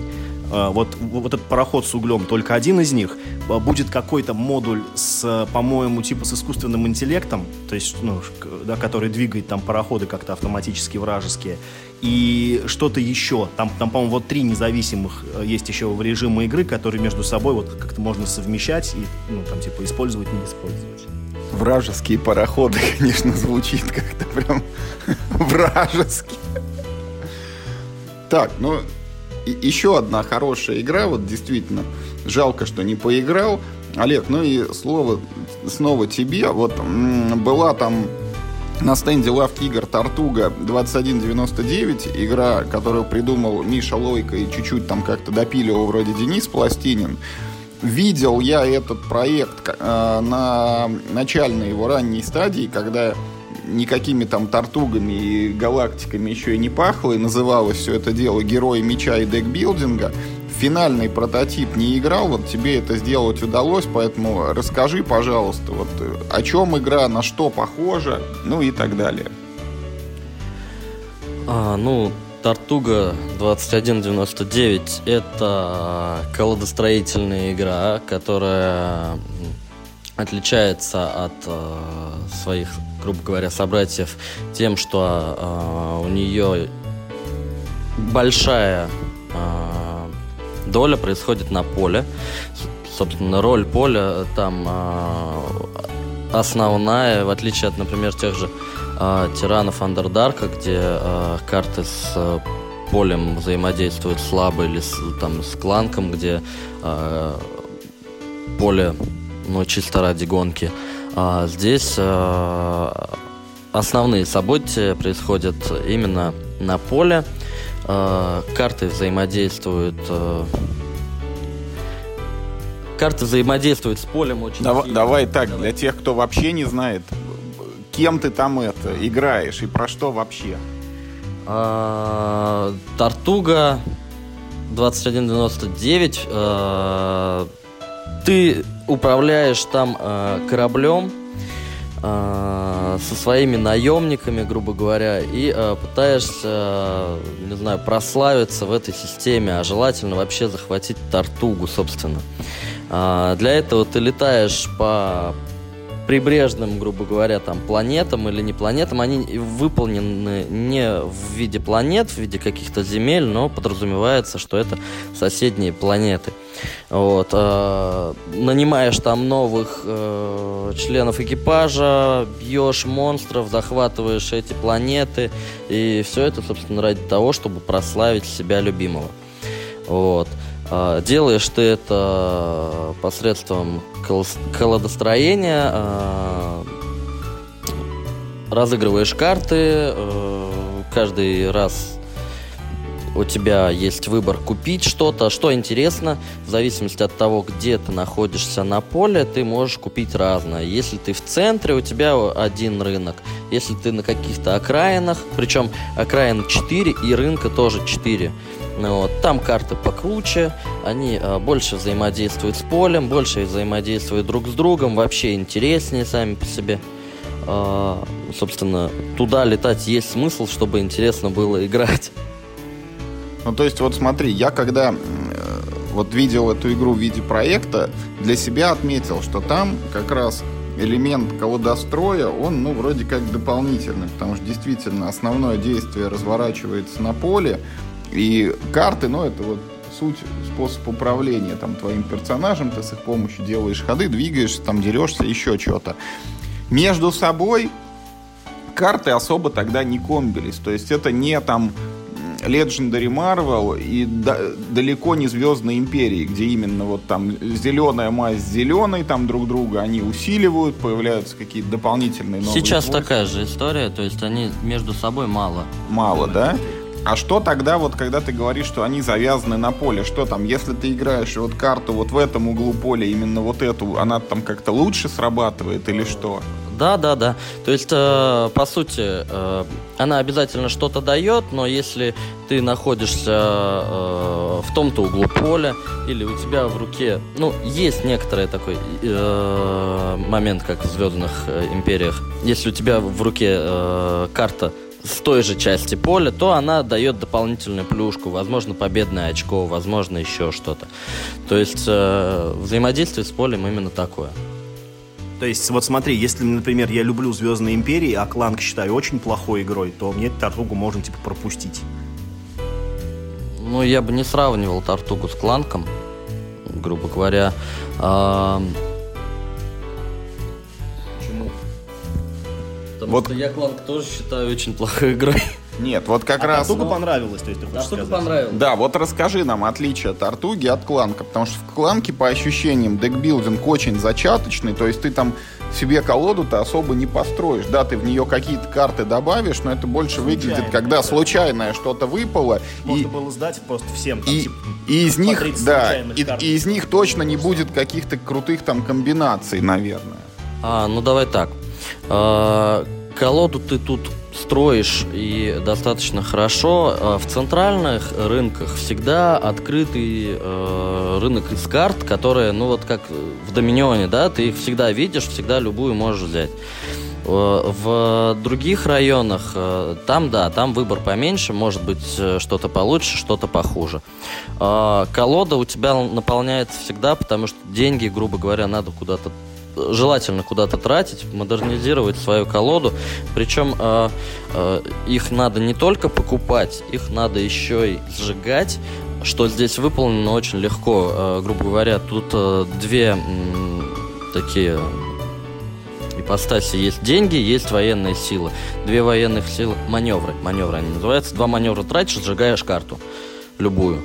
Э, вот, вот этот пароход с углем, только один из них, э, будет какой-то модуль с, по-моему, типа с искусственным интеллектом, то есть, ну, да, который двигает там пароходы как-то автоматически вражеские, и что-то еще. Там, там по-моему, вот три независимых э, есть еще в режиме игры, которые между собой вот как-то можно совмещать и, ну, там, типа, использовать, не использовать. Вражеские пароходы, конечно, звучит как-то прям вражески. Так, ну, еще одна хорошая игра, вот действительно, жалко, что не поиграл. Олег, ну и слово снова тебе. Вот была там на стенде лавки игр Тартуга 2199, игра, которую придумал Миша Лойко и чуть-чуть там как-то допиливал вроде Денис Пластинин. Видел я этот проект э, на начальной его ранней стадии, когда никакими там тортугами и галактиками еще и не пахло, и называлось все это дело «Герои меча и декбилдинга». Финальный прототип не играл, вот тебе это сделать удалось, поэтому расскажи, пожалуйста, вот о чем игра, на что похожа, ну и так далее. А, ну, Тартуга 2199 это колодостроительная игра, которая отличается от э, своих грубо говоря, собратьев тем, что э, у нее большая э, доля происходит на поле. Собственно, роль поля там э, основная, в отличие от, например, тех же э, тиранов Андердарка, где э, карты с э, полем взаимодействуют слабо или с, там, с кланком, где э, поле ну, чисто ради гонки. А здесь а, основные события происходят именно на поле. А, карты взаимодействуют а, карты взаимодействуют с полем очень давай, давай так, для тех, кто вообще не знает, кем ты там это играешь и про что вообще? А, Тартуга 2199. а, Ты управляешь там а, кораблем со своими наемниками, грубо говоря, и пытаешься, не знаю, прославиться в этой системе, а желательно вообще захватить Тартугу, собственно. Для этого ты летаешь по прибрежным, грубо говоря, там планетам или не планетам, они выполнены не в виде планет, в виде каких-то земель, но подразумевается, что это соседние планеты. Вот, э, нанимаешь там новых э, членов экипажа, бьешь монстров, захватываешь эти планеты, и все это, собственно, ради того, чтобы прославить себя любимого. Вот. Делаешь ты это посредством колодостроения, а, разыгрываешь карты, э, каждый раз у тебя есть выбор купить что-то. Что интересно, в зависимости от того, где ты находишься на поле, ты можешь купить разное. Если ты в центре, у тебя один рынок. Если ты на каких-то окраинах, причем окраин 4 и рынка тоже 4. Ну вот, там карты покруче, они а, больше взаимодействуют с полем, больше взаимодействуют друг с другом, вообще интереснее сами по себе. А, собственно, туда летать есть смысл, чтобы интересно было играть. Ну, то есть, вот смотри, я когда э, вот видел эту игру в виде проекта, для себя отметил, что там как раз элемент колодостроя, он, ну, вроде как дополнительный, потому что действительно основное действие разворачивается на поле, и карты, ну, это вот суть, способ управления там твоим персонажем, ты с их помощью делаешь ходы, двигаешься, там дерешься, еще что-то. Между собой карты особо тогда не комбились, то есть это не там Legendary Marvel и да- далеко не Звездные Империи, где именно вот там зеленая мазь с зеленой, там друг друга они усиливают, появляются какие-то дополнительные новые Сейчас свойства. такая же история, то есть они между собой мало. Мало, да? А что тогда, вот когда ты говоришь, что они завязаны на поле, что там, если ты играешь вот карту вот в этом углу поля, именно вот эту, она там как-то лучше срабатывает или что? Да, да, да. То есть, э, по сути, э, она обязательно что-то дает, но если ты находишься э, в том-то углу поля, или у тебя в руке, ну, есть некоторый такой э, момент, как в Звездных э, империях. Если у тебя в руке э, карта с той же части поля, то она дает дополнительную плюшку, возможно, победное очко, возможно, еще что-то. То есть э, взаимодействие с полем именно такое. То есть, вот смотри, если, например, я люблю Звездные Империи, а Кланк считаю очень плохой игрой, то мне Тартугу можно, типа, пропустить. Ну, я бы не сравнивал Тартугу с Кланком, грубо говоря. Ам, Почему? Потому Вот- что я Кланк тоже считаю очень плохой игрой. Нет, вот как А раз... Тартуга понравилось, то есть ты хочешь Тартуга сказать? понравилось. Да, вот расскажи нам отличие Тартуги от Кланка, потому что в Кланке, по ощущениям, декбилдинг очень зачаточный, то есть ты там себе колоду-то особо не построишь. Да, ты в нее какие-то карты добавишь, но это больше выглядит, Случайно, когда да. случайное что-то выпало, и, Можно было сдать просто всем. Там, и, типа, и из них, 30 да, и, карт. и из них точно не будет каких-то крутых там комбинаций, наверное. А, ну давай так. А, колоду ты тут строишь и достаточно хорошо. А в центральных рынках всегда открытый э, рынок из карт, которые, ну вот как в Доминионе, да, ты их всегда видишь, всегда любую можешь взять. В других районах, там, да, там выбор поменьше, может быть, э, что-то получше, что-то похуже. А, Колода у тебя наполняется всегда, потому что деньги, грубо говоря, надо куда-то желательно куда-то тратить, модернизировать свою колоду. Причем э, э, их надо не только покупать, их надо еще и сжигать, что здесь выполнено очень легко. Э, грубо говоря, тут э, две м, такие ипостаси есть деньги, есть военная сила. Две военных силы, маневры, маневры они называются. Два маневра тратишь, сжигаешь карту, любую,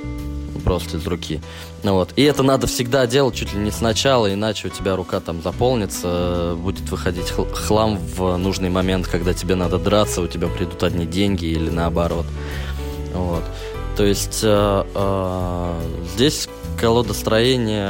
просто из руки. Ну вот. И это надо всегда делать чуть ли не сначала, иначе у тебя рука там заполнится, э, будет выходить хл- хлам в нужный момент, когда тебе надо драться, у тебя придут одни деньги или наоборот. Вот. То есть э, э, здесь колодостроение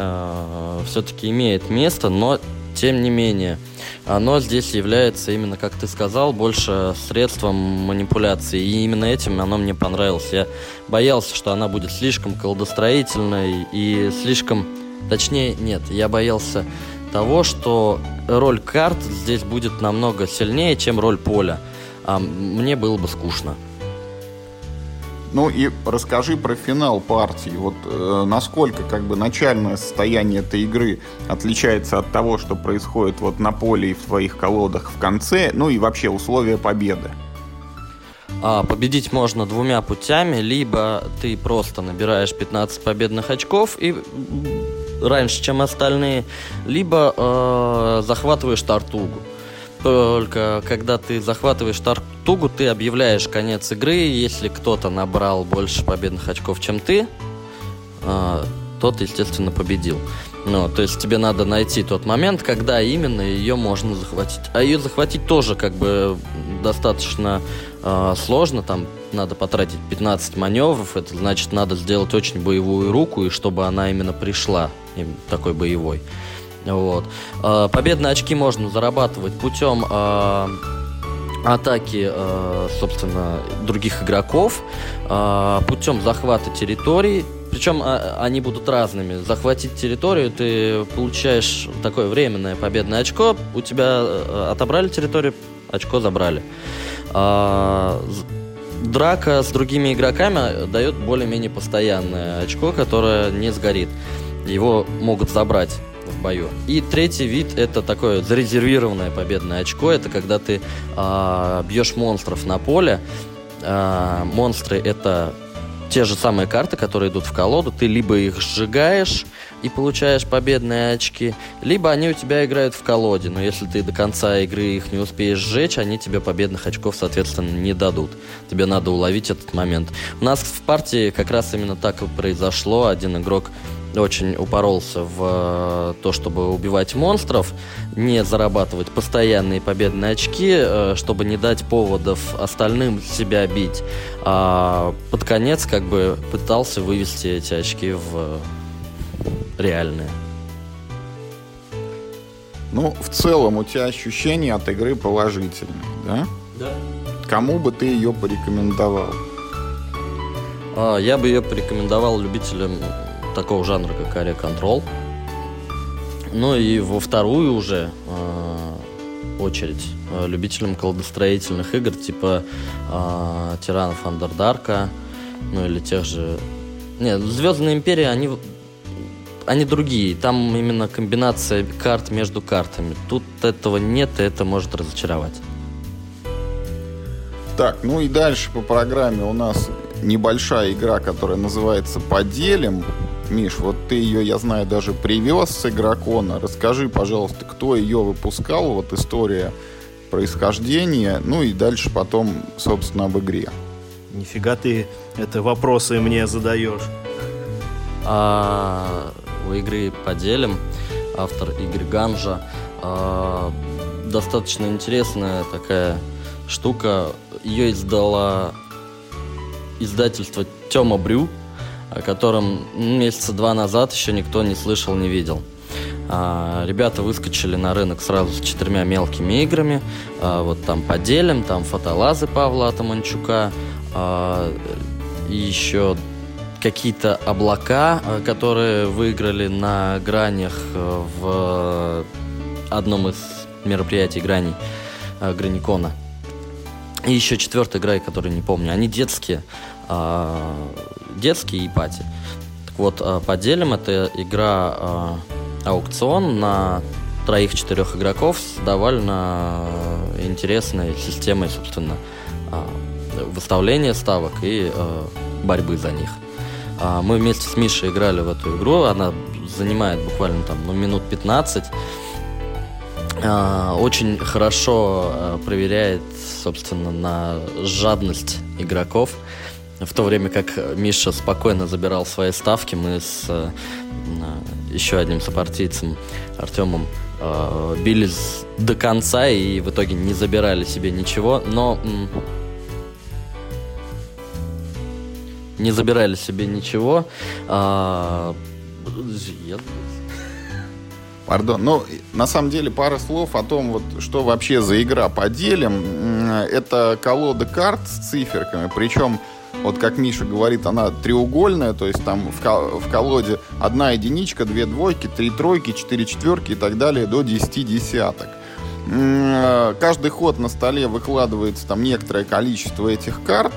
все-таки имеет место, но тем не менее, оно здесь является именно, как ты сказал, больше средством манипуляции. И именно этим оно мне понравилось. Я боялся, что она будет слишком колдостроительной и слишком... Точнее, нет, я боялся того, что роль карт здесь будет намного сильнее, чем роль поля. А мне было бы скучно. Ну и расскажи про финал партии. Вот э, насколько как бы начальное состояние этой игры отличается от того, что происходит вот на поле и в твоих колодах в конце, ну и вообще условия победы. А, победить можно двумя путями. Либо ты просто набираешь 15 победных очков и раньше, чем остальные, либо э, захватываешь Тартугу. Только когда ты захватываешь Тартугу, ты объявляешь конец игры. Если кто-то набрал больше победных очков, чем ты, э, тот, естественно, победил. Ну, то есть тебе надо найти тот момент, когда именно ее можно захватить. А ее захватить тоже как бы достаточно э, сложно. Там надо потратить 15 маневров. Это значит, надо сделать очень боевую руку, и чтобы она именно пришла такой боевой. Вот. Э, победные очки можно зарабатывать путем э, атаки, э, собственно, других игроков, путем захвата территорий. Причем они будут разными. Захватить территорию ты получаешь такое временное победное очко. У тебя отобрали территорию, очко забрали. Драка с другими игроками дает более-менее постоянное очко, которое не сгорит. Его могут забрать в бою. И третий вид это такое зарезервированное победное очко. Это когда ты э, бьешь монстров на поле. Э, монстры это те же самые карты, которые идут в колоду. Ты либо их сжигаешь и получаешь победные очки, либо они у тебя играют в колоде. Но если ты до конца игры их не успеешь сжечь, они тебе победных очков, соответственно, не дадут. Тебе надо уловить этот момент. У нас в партии как раз именно так и произошло. Один игрок очень упоролся в э, то, чтобы убивать монстров, не зарабатывать постоянные победные очки, э, чтобы не дать поводов остальным себя бить. А под конец как бы пытался вывести эти очки в реальные. Ну, в целом у тебя ощущения от игры положительные, да? Да. Кому бы ты ее порекомендовал? А, я бы ее порекомендовал любителям такого жанра, как Area Control. Ну и во вторую уже э, очередь э, любителям колдостроительных игр типа э, Тиранов Андердарка, ну или тех же... Нет, Звездные Империи, они, они другие. Там именно комбинация карт между картами. Тут этого нет, и это может разочаровать. Так, ну и дальше по программе у нас небольшая игра, которая называется «Поделим». Миш, вот ты ее, я знаю, даже привез с игрокона. Расскажи, пожалуйста, кто ее выпускал, вот история происхождения, ну и дальше потом, собственно, об игре. Нифига ты это вопросы мне задаешь. А, у игры поделим. Автор Игорь Ганжа. А, достаточно интересная такая штука. Ее издала издательство Тёма Брю о котором месяца два назад еще никто не слышал, не видел. А, ребята выскочили на рынок сразу с четырьмя мелкими играми. А, вот там поделим, там фотолазы Павла Атаманчука, а, еще какие-то облака, которые выиграли на гранях в одном из мероприятий граней Граникона. И еще четвертая игра, которую не помню. Они детские. А, детские и пати. Так вот, а, поделим, это игра а, аукцион на троих-четырех игроков с довольно интересной системой, собственно, выставления ставок и борьбы за них. Мы вместе с Мишей играли в эту игру, она занимает буквально там ну, минут 15. Очень хорошо проверяет, собственно, на жадность игроков. В то время как Миша спокойно забирал свои ставки, мы с э, еще одним сопартийцем Артемом э, бились до конца и в итоге не забирали себе ничего, но не забирали себе ничего. А, Пардон. Ну, на самом деле, пара слов о том, вот, что вообще за игра по делям. Это колода карт с циферками. Причем, вот как Миша говорит, она треугольная, то есть там в, в колоде одна единичка, две двойки, три тройки, четыре четверки и так далее до десяти десяток. Каждый ход на столе выкладывается там некоторое количество этих карт.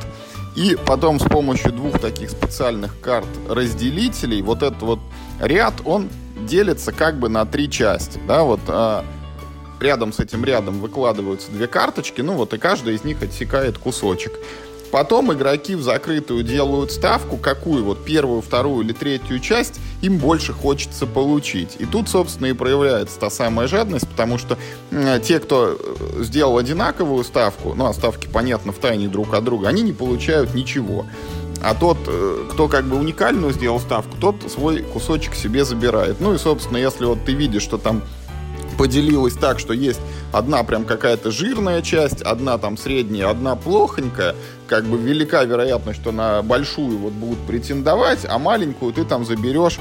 И потом с помощью двух таких специальных карт разделителей вот этот вот ряд, он делится как бы на три части. Да, вот а, рядом с этим рядом выкладываются две карточки, ну вот и каждая из них отсекает кусочек. Потом игроки в закрытую делают ставку, какую вот первую, вторую или третью часть им больше хочется получить. И тут, собственно, и проявляется та самая жадность, потому что э, те, кто сделал одинаковую ставку, ну, а ставки, понятно, в тайне друг от друга, они не получают ничего. А тот, э, кто как бы уникальную сделал ставку, тот свой кусочек себе забирает. Ну и, собственно, если вот ты видишь, что там поделилось так, что есть одна прям какая-то жирная часть, одна там средняя, одна плохонькая, как бы велика вероятность, что на большую вот будут претендовать, а маленькую ты там заберешь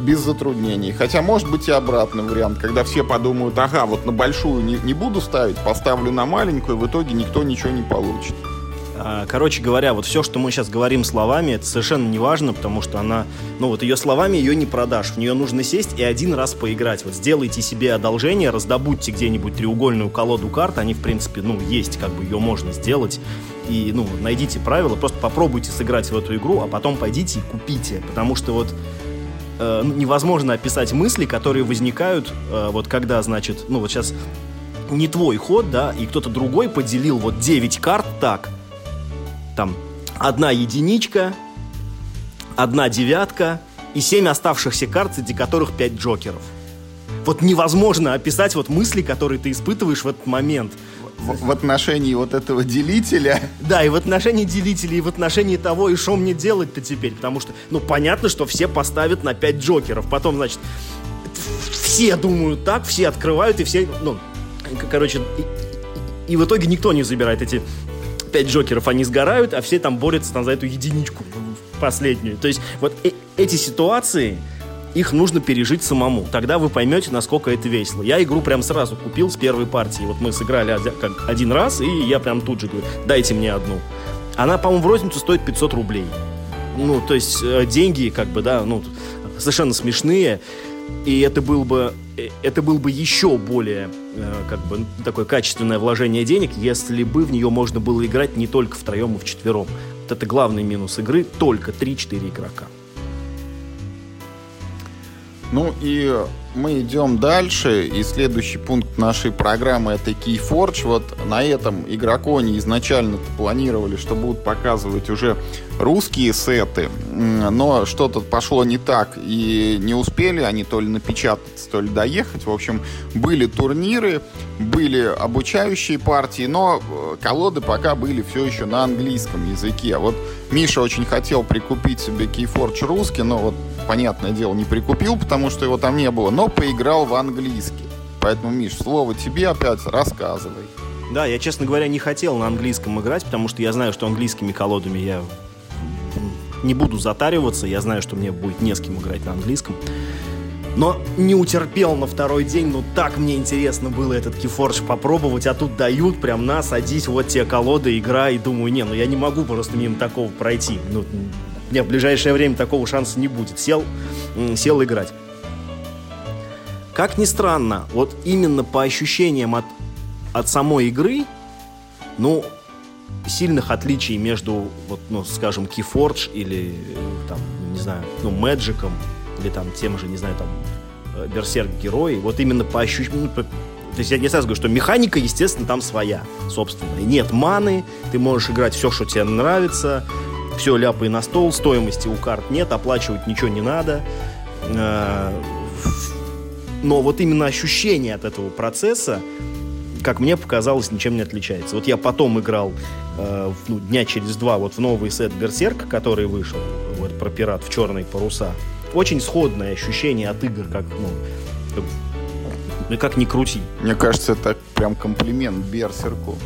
без затруднений. Хотя может быть и обратный вариант, когда все подумают, ага, вот на большую не, не буду ставить, поставлю на маленькую, в итоге никто ничего не получит. А, короче говоря, вот все, что мы сейчас говорим словами, это совершенно не важно, потому что она, ну вот ее словами ее не продашь. В нее нужно сесть и один раз поиграть. Вот сделайте себе одолжение, раздобудьте где-нибудь треугольную колоду карт, они, в принципе, ну, есть, как бы ее можно сделать. И, ну, найдите правила, просто попробуйте сыграть в эту игру, а потом пойдите и купите. Потому что вот э, ну, невозможно описать мысли, которые возникают, э, вот когда, значит, ну вот сейчас не твой ход, да, и кто-то другой поделил вот 9 карт так, там одна единичка, одна девятка и семь оставшихся карт, среди которых пять джокеров. Вот невозможно описать вот мысли, которые ты испытываешь в этот момент. В, в отношении вот этого делителя. Да, и в отношении делителя, и в отношении того, и что мне делать-то теперь. Потому что, ну, понятно, что все поставят на 5 джокеров. Потом, значит, все думают так, все открывают, и все, ну, короче, и, и в итоге никто не забирает эти пять Джокеров, они сгорают, а все там борются там за эту единичку последнюю. То есть вот э эти ситуации, их нужно пережить самому. Тогда вы поймете, насколько это весело. Я игру прям сразу купил с первой партии. Вот мы сыграли как один раз, и я прям тут же говорю, дайте мне одну. Она, по-моему, в розницу стоит 500 рублей. Ну, то есть э, деньги, как бы, да, ну, совершенно смешные. И это был бы, э, это был бы еще более э, как бы такое качественное вложение денег, если бы в нее можно было играть не только втроем и вчетвером. Вот это главный минус игры, только 3-4 игрока. Ну и мы идем дальше, и следующий пункт нашей программы это Keyforge. Вот на этом игроконе изначально планировали, что будут показывать уже русские сеты, но что-то пошло не так, и не успели они то ли напечататься, то ли доехать. В общем, были турниры, были обучающие партии, но э, колоды пока были все еще на английском языке. Вот Миша очень хотел прикупить себе Keyforge русский, но вот, понятное дело, не прикупил, потому что его там не было, но поиграл в английский. Поэтому, Миш, слово тебе опять, рассказывай. Да, я, честно говоря, не хотел на английском играть, потому что я знаю, что английскими колодами я не буду затариваться, я знаю, что мне будет не с кем играть на английском. Но не утерпел на второй день, ну так мне интересно было этот Кефорж попробовать, а тут дают прям на, садись, вот те колоды, игра, и думаю, не, ну я не могу просто мимо такого пройти. Ну, меня в ближайшее время такого шанса не будет. Сел, сел играть. Как ни странно, вот именно по ощущениям от, от самой игры, ну, сильных отличий между, вот, ну, скажем, Keyforge или, там, не знаю, ну, Magic или там тем же, не знаю, там, Берсерк Герой, вот именно по ощущениям, ну, то есть я не сразу говорю, что механика, естественно, там своя, собственно. Нет маны, ты можешь играть все, что тебе нравится, все ляпай на стол, стоимости у карт нет, оплачивать ничего не надо. Э, но вот именно ощущение от этого процесса, как мне показалось, ничем не отличается. Вот я потом играл э, ну, дня через два вот в новый сет Берсерк, который вышел, вот про пират в черные паруса. Очень сходное ощущение от игр, как, ну, как, как ни крути. Мне кажется, это прям комплимент Берсерку.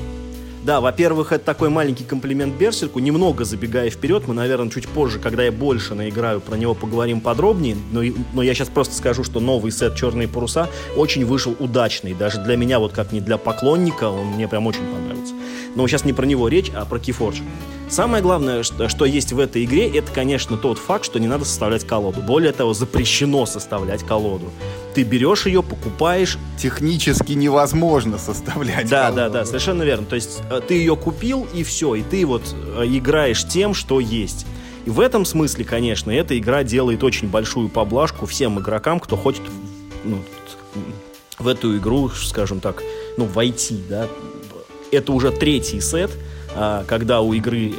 Да, во-первых, это такой маленький комплимент Берсерку. Немного забегая вперед, мы, наверное, чуть позже, когда я больше наиграю, про него поговорим подробнее. Но, но я сейчас просто скажу, что новый сет «Черные паруса» очень вышел удачный. Даже для меня, вот как не для поклонника, он мне прям очень понравился. Но сейчас не про него речь, а про Keyforge. Самое главное, что, что есть в этой игре, это, конечно, тот факт, что не надо составлять колоду. Более того, запрещено составлять колоду. Ты берешь ее, покупаешь. Технически невозможно составлять Да, колоду. да, да, совершенно верно. То есть э, ты ее купил, и все. И ты вот э, играешь тем, что есть. И в этом смысле, конечно, эта игра делает очень большую поблажку всем игрокам, кто хочет ну, в эту игру, скажем так, ну, войти, да. Это уже третий сет, а, когда у игры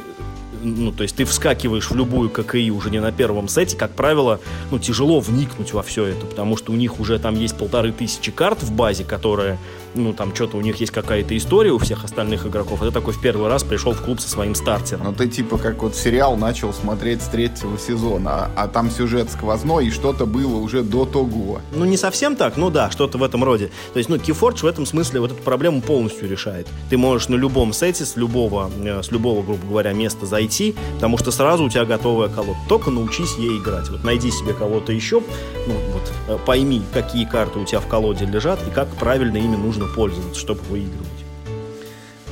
ну, то есть ты вскакиваешь в любую ККИ уже не на первом сете, как правило, ну, тяжело вникнуть во все это, потому что у них уже там есть полторы тысячи карт в базе, которые ну, там что-то у них есть какая-то история у всех остальных игроков, а ты такой в первый раз пришел в клуб со своим стартером. Ну, ты типа как вот сериал начал смотреть с третьего сезона, а, а там сюжет сквозной, и что-то было уже до того. Ну, не совсем так, ну да, что-то в этом роде. То есть, ну, Keyforge в этом смысле вот эту проблему полностью решает. Ты можешь на любом сете с любого, э, с любого, грубо говоря, места зайти, потому что сразу у тебя готовая колода. Только научись ей играть. Вот найди себе кого-то еще, ну, вот, э, пойми, какие карты у тебя в колоде лежат и как правильно ими нужно нужно пользоваться, чтобы выигрывать.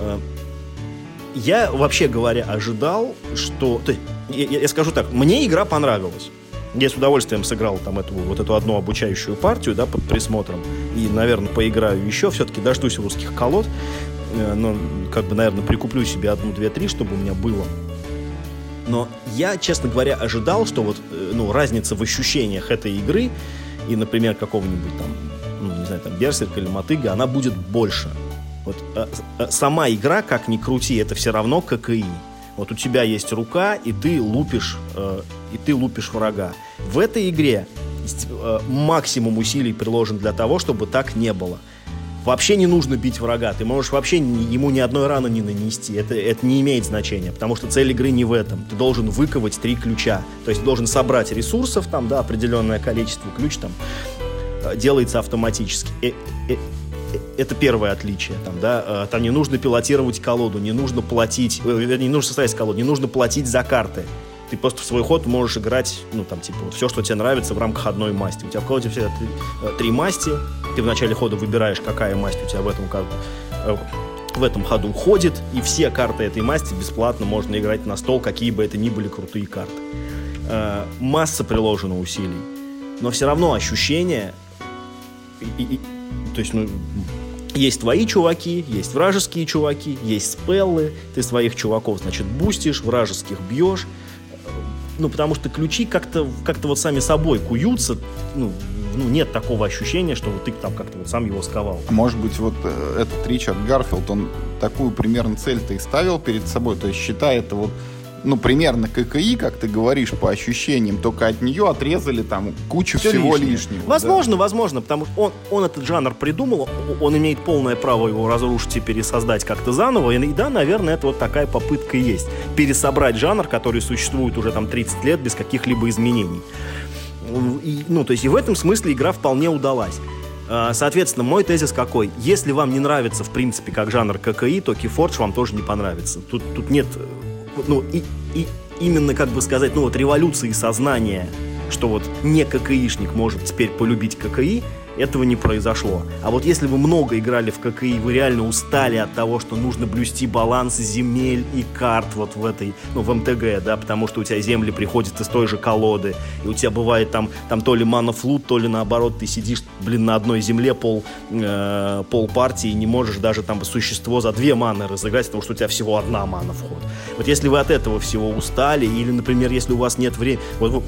Э, я, вообще говоря, ожидал, что... То, я, я скажу так, мне игра понравилась. Я с удовольствием сыграл там эту, вот эту одну обучающую партию, да, под присмотром. И, наверное, поиграю еще. Все-таки дождусь русских колод. Э, но, как бы, наверное, прикуплю себе одну, две, три, чтобы у меня было. Но я, честно говоря, ожидал, что вот, э, ну, разница в ощущениях этой игры и, например, какого-нибудь там ну, не знаю, там, Берсерк или Мотыга, она будет больше. Вот а, а, сама игра, как ни крути, это все равно ККИ. Вот у тебя есть рука, и ты лупишь, э, и ты лупишь врага. В этой игре э, максимум усилий приложен для того, чтобы так не было. Вообще не нужно бить врага, ты можешь вообще ему ни одной раны не нанести, это, это не имеет значения, потому что цель игры не в этом. Ты должен выковать три ключа, то есть должен собрать ресурсов, там, да, определенное количество, ключ там, делается автоматически. Э, э, это первое отличие. Там, да, там не нужно пилотировать колоду, не нужно платить, не нужно составить колоду, не нужно платить за карты. Ты просто в свой ход можешь играть, ну, там, типа, вот все, что тебе нравится в рамках одной масти. У тебя в колоде все три, три масти, ты в начале хода выбираешь, какая масть у тебя в этом, в этом ходу ходит, и все карты этой масти бесплатно можно играть на стол, какие бы это ни были крутые карты. Масса приложена усилий, но все равно ощущение и, и, то есть, ну, есть твои чуваки, есть вражеские чуваки, есть спеллы, ты своих чуваков, значит, бустишь, вражеских бьешь, ну, потому что ключи как-то как вот сами собой куются, ну, ну, нет такого ощущения, что вот ты там как-то вот сам его сковал. Может быть, вот э, этот Ричард Гарфилд, он такую примерно цель-то и ставил перед собой, то есть считает это вот ну, примерно ККИ, как ты говоришь, по ощущениям, только от нее отрезали там кучу Все всего лишнего. лишнего возможно, да. возможно, потому что он, он этот жанр придумал, он имеет полное право его разрушить и пересоздать как-то заново, и да, наверное, это вот такая попытка и есть. Пересобрать жанр, который существует уже там 30 лет без каких-либо изменений. И, ну, то есть и в этом смысле игра вполне удалась. А, соответственно, мой тезис какой? Если вам не нравится, в принципе, как жанр ККИ, то Keyforge вам тоже не понравится. Тут, тут нет ну, и, и именно, как бы сказать, ну вот революции сознания, что вот не ККИшник может теперь полюбить ККИ, этого не произошло. А вот если вы много играли в ККИ, вы реально устали от того, что нужно блюсти баланс земель и карт вот в этой, ну, в МТГ, да, потому что у тебя земли приходят из той же колоды, и у тебя бывает там, там то ли манофлут, то ли наоборот ты сидишь, блин, на одной земле пол, э, пол партии и не можешь даже там существо за две маны разыграть, потому что у тебя всего одна мана в ход. Вот если вы от этого всего устали, или, например, если у вас нет времени, вот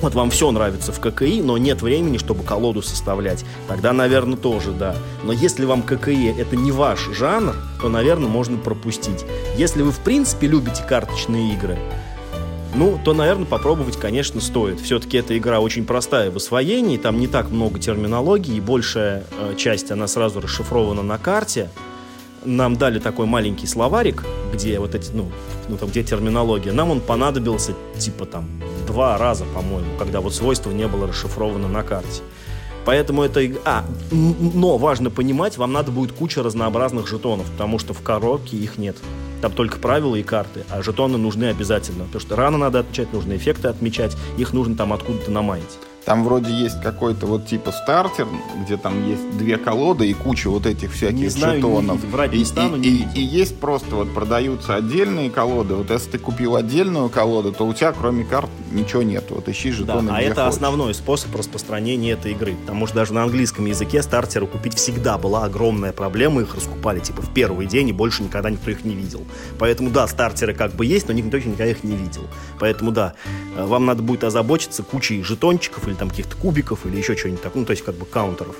вот вам все нравится в ККИ, но нет времени, чтобы колоду составлять, тогда, наверное, тоже, да. Но если вам ККИ это не ваш жанр, то, наверное, можно пропустить. Если вы, в принципе, любите карточные игры, ну, то, наверное, попробовать, конечно, стоит. Все-таки эта игра очень простая в освоении, там не так много терминологии, большая э, часть, она сразу расшифрована на карте. Нам дали такой маленький словарик, где вот эти, ну, ну там, где терминология. Нам он понадобился, типа, там, два раза, по-моему, когда вот свойство не было расшифровано на карте. Поэтому это... А, но важно понимать, вам надо будет куча разнообразных жетонов, потому что в коробке их нет. Там только правила и карты, а жетоны нужны обязательно. Потому что рано надо отмечать, нужно эффекты отмечать, их нужно там откуда-то намаять. Там вроде есть какой-то вот типа стартер, где там есть две колоды и куча вот этих всяких не знаю, жетонов. Не, врать и, не стану, и, не и, и есть просто вот продаются отдельные колоды. Вот если ты купил отдельную колоду, то у тебя кроме карт ничего нет. Вот ищи жетоны. Да, а это хочешь. основной способ распространения этой игры. Потому что даже на английском языке стартеры купить всегда была огромная проблема. Их раскупали типа в первый день, и больше никогда никто их не видел. Поэтому да, стартеры как бы есть, но никто никогда их не видел. Поэтому да, э, вам надо будет озаботиться кучей жетончиков или там каких-то кубиков или еще что-нибудь такое, ну то есть как бы каунтеров.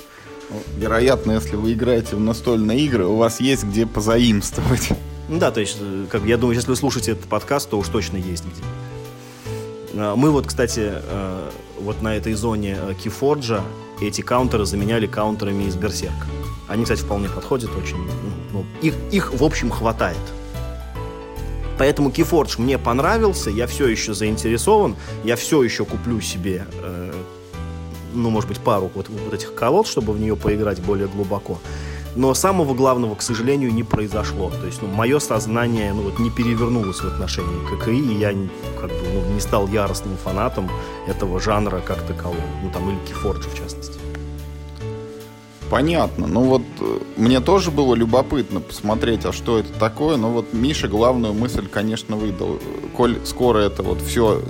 Ну, вероятно, если вы играете в настольные игры, у вас есть где позаимствовать. Ну да, то есть, э, как я думаю, если вы слушаете этот подкаст, то уж точно есть где. А, мы вот, кстати, э, вот на этой зоне Keyforge эти каунтеры заменяли каунтерами из Берсерка. Они, кстати, вполне подходят очень. Ну, ну, их, их, в общем, хватает. Поэтому Keyforge мне понравился, я все еще заинтересован, я все еще куплю себе, э, ну, может быть, пару вот, вот этих колод, чтобы в нее поиграть более глубоко. Но самого главного, к сожалению, не произошло. То есть, ну, мое сознание, ну, вот не перевернулось в отношении ККИ, и я, как бы, ну, не стал яростным фанатом этого жанра как такового. Ну, там, или Keyforge, в частности. Понятно. Ну вот э, мне тоже было любопытно посмотреть, а что это такое. Но вот Миша главную мысль, конечно, выдал. Коль скоро это вот все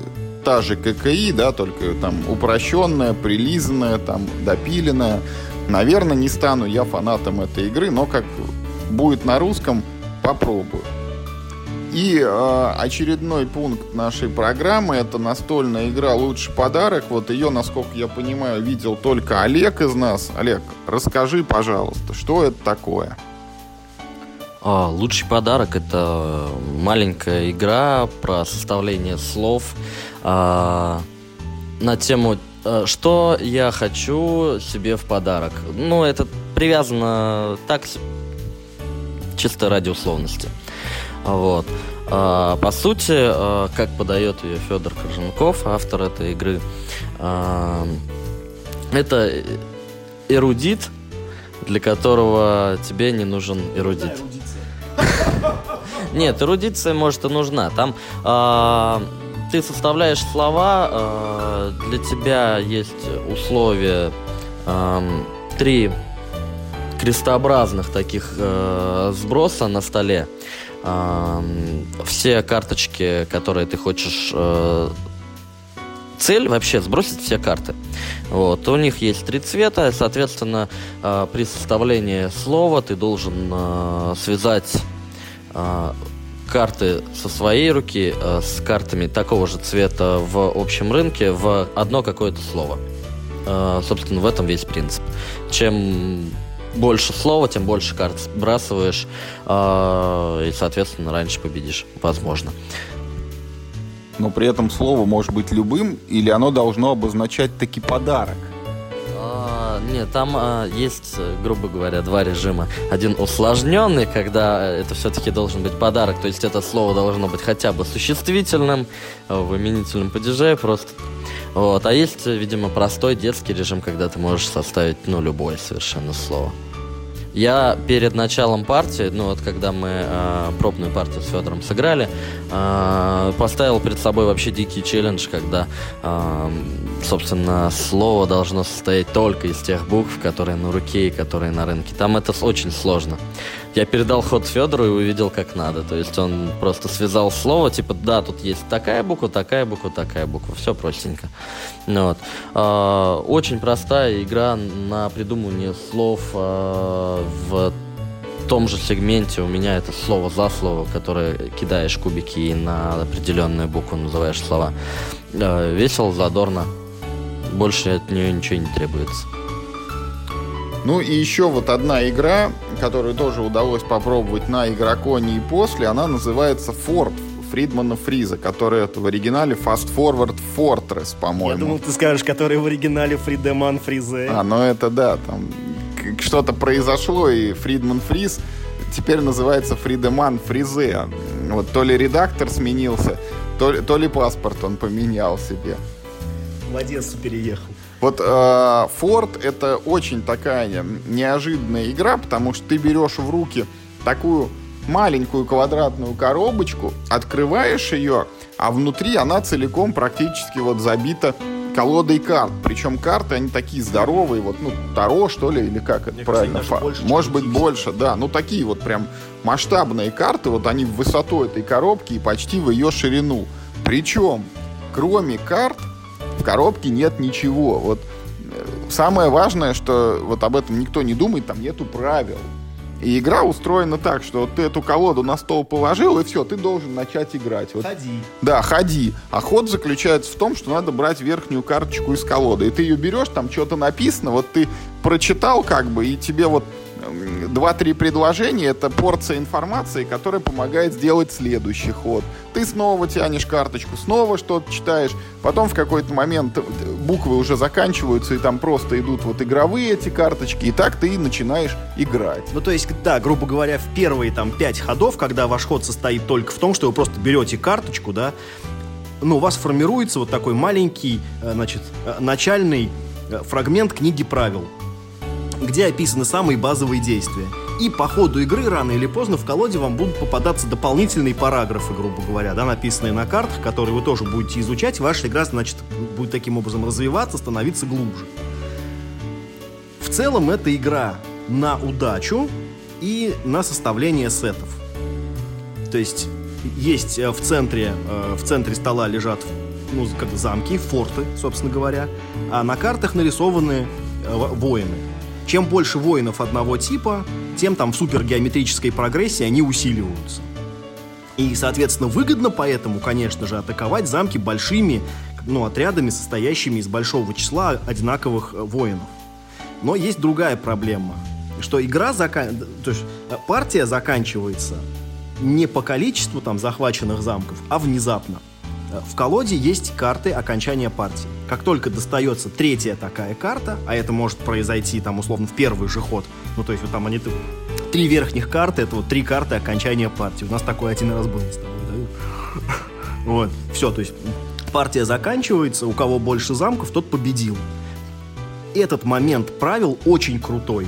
та же ККИ, да, только там упрощенная, прилизанная, там допиленная. Наверное, не стану я фанатом этой игры, но как будет на русском, попробую. И э, очередной пункт нашей программы это настольная игра «Лучший подарок». Вот ее, насколько я понимаю, видел только Олег из нас. Олег, расскажи, пожалуйста, что это такое? А, лучший подарок это маленькая игра про составление слов а, на тему а, что я хочу себе в подарок. Ну, это привязано так, чисто ради условности. Вот. А, по сути, а, как подает ее Федор Корженков, автор этой игры, а, это эрудит, для которого тебе не нужен эрудит. Нет, эрудиция, может, и нужна. Там а, ты составляешь слова, а, для тебя есть условия а, три крестообразных таких а, сброса на столе все карточки, которые ты хочешь э, цель вообще сбросить все карты. Вот. У них есть три цвета, соответственно, э, при составлении слова ты должен э, связать э, карты со своей руки э, с картами такого же цвета в общем рынке в одно какое-то слово. Э, собственно, в этом весь принцип. Чем больше слова, тем больше карт сбрасываешь, и, соответственно, раньше победишь, возможно. Но при этом слово может быть любым, или оно должно обозначать таки подарок? Нет, там а, есть, грубо говоря, два режима. Один усложненный, когда это все-таки должен быть подарок, то есть это слово должно быть хотя бы существительным, в именительном падеже просто. Вот. А есть, видимо, простой детский режим, когда ты можешь составить, ну, любое совершенно слово. Я перед началом партии, ну вот когда мы э, пробную партию с Федором сыграли, э, поставил перед собой вообще дикий челлендж, когда, э, собственно, слово должно состоять только из тех букв, которые на руке и которые на рынке. Там это очень сложно. Я передал ход Федору и увидел, как надо. То есть он просто связал слово, типа, да, тут есть такая буква, такая буква, такая буква. Все простенько. Ну вот. Э, очень простая игра на придумывание слов э, в том же сегменте у меня это слово за слово, которое кидаешь кубики и на определенную букву называешь слова. Э, весело, задорно. Больше от нее ничего не требуется. Ну и еще вот одна игра, которую тоже удалось попробовать на Игроконе и после, она называется Ford Фридмана Фриза, который это в оригинале Fast Forward Fortress, по-моему. Я думал, ты скажешь, который в оригинале Фридеман Фризе. А, ну это да, там что-то произошло, и Фридман Фриз теперь называется Фридеман Фризе. Вот то ли редактор сменился, то ли, то ли паспорт он поменял себе. В Одессу переехал. Вот э, Форд это очень такая неожиданная игра, потому что ты берешь в руки такую маленькую квадратную коробочку, открываешь ее, а внутри она целиком практически вот забита колодой карт. Причем карты, они такие здоровые, вот, ну, Таро, что ли, или как это Мне правильно? Кажется, больше, Может быть, больше, да. Ну, такие вот прям масштабные карты, вот они в высоту этой коробки и почти в ее ширину. Причем, кроме карт, в коробке нет ничего. Вот э, самое важное, что вот об этом никто не думает, там нету правил. И игра устроена так, что вот ты эту колоду на стол положил, и все, ты должен начать играть. Вот. Ходи. Да, ходи. А ход заключается в том, что надо брать верхнюю карточку из колоды. И ты ее берешь, там что-то написано, вот ты прочитал как бы, и тебе вот два-три предложения — это порция информации, которая помогает сделать следующий ход. Ты снова тянешь карточку, снова что-то читаешь, потом в какой-то момент буквы уже заканчиваются, и там просто идут вот игровые эти карточки, и так ты начинаешь играть. Ну, то есть, да, грубо говоря, в первые там пять ходов, когда ваш ход состоит только в том, что вы просто берете карточку, да, ну, у вас формируется вот такой маленький, э, значит, э, начальный э, фрагмент книги правил где описаны самые базовые действия. И по ходу игры рано или поздно в колоде вам будут попадаться дополнительные параграфы, грубо говоря, да, написанные на картах, которые вы тоже будете изучать. Ваша игра, значит, будет таким образом развиваться, становиться глубже. В целом это игра на удачу и на составление сетов. То есть есть э, в центре, э, в центре стола лежат ну, как замки, форты, собственно говоря, а на картах нарисованы э, воины. Чем больше воинов одного типа, тем там в супергеометрической прогрессии они усиливаются. И, соответственно, выгодно поэтому, конечно же, атаковать замки большими ну, отрядами, состоящими из большого числа одинаковых э, воинов. Но есть другая проблема, что игра закан... то есть э, партия заканчивается не по количеству там захваченных замков, а внезапно. В колоде есть карты окончания партии. Как только достается третья такая карта, а это может произойти там условно в первый же ход, ну то есть вот там они три верхних карты, это вот три карты окончания партии. У нас такой один раз был с тобой, да? Вот, все, то есть партия заканчивается, у кого больше замков, тот победил. Этот момент правил очень крутой.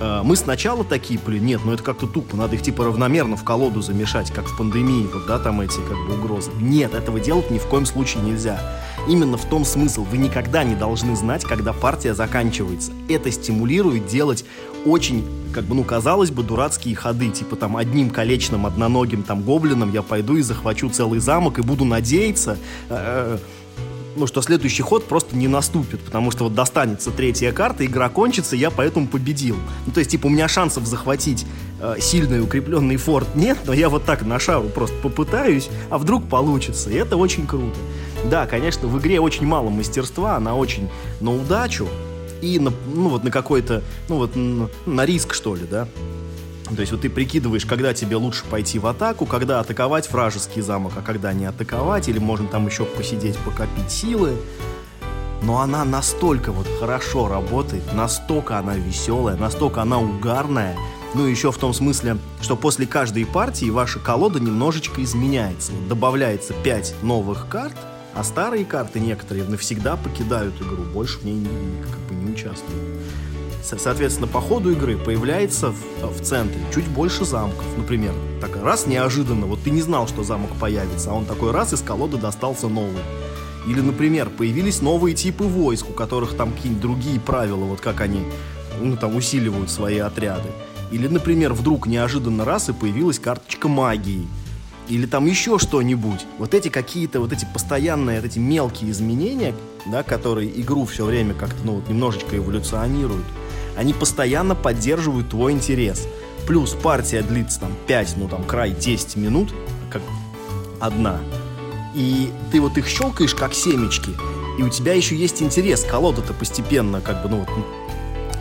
Э, мы сначала такие, блин, нет, ну это как-то тупо, надо их типа равномерно в колоду замешать, как в пандемии, вот, да, там эти как бы угрозы. Нет, этого делать ни в коем случае нельзя. Именно в том смысл, вы никогда не должны знать, когда партия заканчивается. Это стимулирует делать очень, как бы, ну, казалось бы, дурацкие ходы, типа там одним колечным, одноногим там гоблином я пойду и захвачу целый замок и буду надеяться, э, ну, что следующий ход просто не наступит, потому что вот достанется третья карта, игра кончится, я поэтому победил. Ну, то есть, типа, у меня шансов захватить э, сильный укрепленный форт нет, но я вот так на шару просто попытаюсь, а вдруг получится, и это очень круто. Да, конечно, в игре очень мало мастерства, она очень на удачу и на, ну, вот на какой-то, ну, вот на, на риск, что ли, да. То есть вот ты прикидываешь, когда тебе лучше пойти в атаку, когда атаковать вражеский замок, а когда не атаковать, или можно там еще посидеть, покопить силы. Но она настолько вот хорошо работает, настолько она веселая, настолько она угарная. Ну, еще в том смысле, что после каждой партии ваша колода немножечко изменяется. Добавляется 5 новых карт, а старые карты некоторые навсегда покидают игру, больше в ней как бы не участвуют. Соответственно, по ходу игры появляется в, в центре чуть больше замков. Например, так раз неожиданно, вот ты не знал, что замок появится, а он такой раз из колоды достался новый. Или, например, появились новые типы войск, у которых там какие-нибудь другие правила, вот как они ну, там усиливают свои отряды. Или, например, вдруг неожиданно раз и появилась карточка магии. Или там еще что-нибудь. Вот эти какие-то, вот эти постоянные, вот эти мелкие изменения, да, которые игру все время как-то, ну, вот немножечко эволюционируют, они постоянно поддерживают твой интерес. Плюс партия длится там 5, ну там край 10 минут, как одна. И ты вот их щелкаешь как семечки, и у тебя еще есть интерес. Колода-то постепенно как бы, ну вот,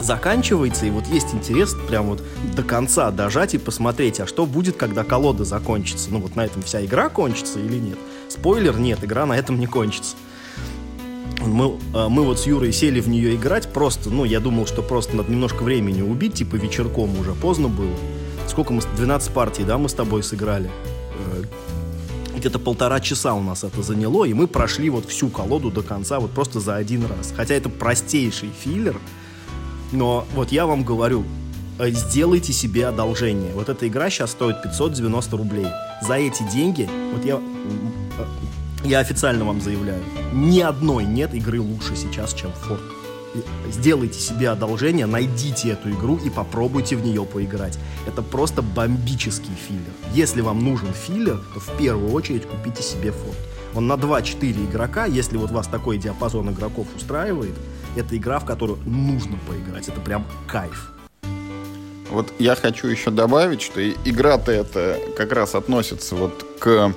заканчивается, и вот есть интерес прям вот до конца дожать и посмотреть, а что будет, когда колода закончится. Ну вот на этом вся игра кончится или нет. Спойлер, нет, игра на этом не кончится мы, а, мы вот с Юрой сели в нее играть просто, ну, я думал, что просто надо немножко времени убить, типа вечерком уже, поздно было. Сколько мы, 12 партий, да, мы с тобой сыграли? Э, где-то полтора часа у нас это заняло, и мы прошли вот всю колоду до конца вот просто за один раз. Хотя это простейший филлер, но вот я вам говорю, э, сделайте себе одолжение. Вот эта игра сейчас стоит 590 рублей. За эти деньги, вот я, э, я официально вам заявляю, ни одной нет игры лучше сейчас, чем Форт. Сделайте себе одолжение, найдите эту игру и попробуйте в нее поиграть. Это просто бомбический филлер. Если вам нужен филлер, то в первую очередь купите себе Форт. Он на 2-4 игрока, если вот вас такой диапазон игроков устраивает, это игра, в которую нужно поиграть. Это прям кайф. Вот я хочу еще добавить, что игра-то это как раз относится вот к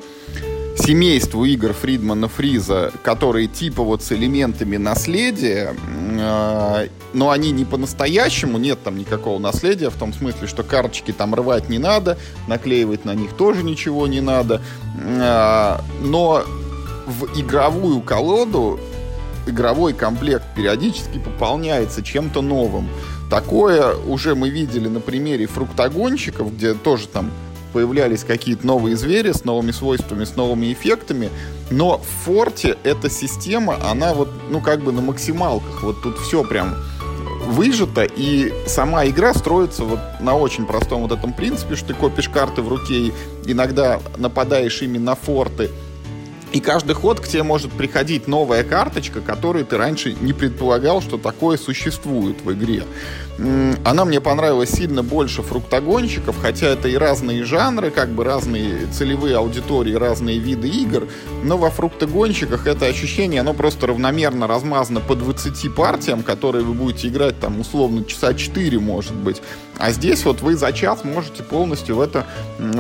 семейству игр Фридмана Фриза, которые типа вот с элементами наследия, э, но они не по-настоящему, нет там никакого наследия, в том смысле, что карточки там рвать не надо, наклеивать на них тоже ничего не надо, э, но в игровую колоду игровой комплект периодически пополняется чем-то новым. Такое уже мы видели на примере фруктогонщиков, где тоже там появлялись какие-то новые звери с новыми свойствами, с новыми эффектами. Но в Форте эта система, она вот, ну, как бы на максималках. Вот тут все прям выжато, и сама игра строится вот на очень простом вот этом принципе, что ты копишь карты в руке и иногда нападаешь ими на форты, и каждый ход к тебе может приходить новая карточка, которую ты раньше не предполагал, что такое существует в игре. Она мне понравилась сильно больше фруктогонщиков, хотя это и разные жанры, как бы разные целевые аудитории, разные виды игр, но во фруктогонщиках это ощущение, оно просто равномерно размазано по 20 партиям, которые вы будете играть там условно часа 4, может быть. А здесь вот вы за час можете полностью в это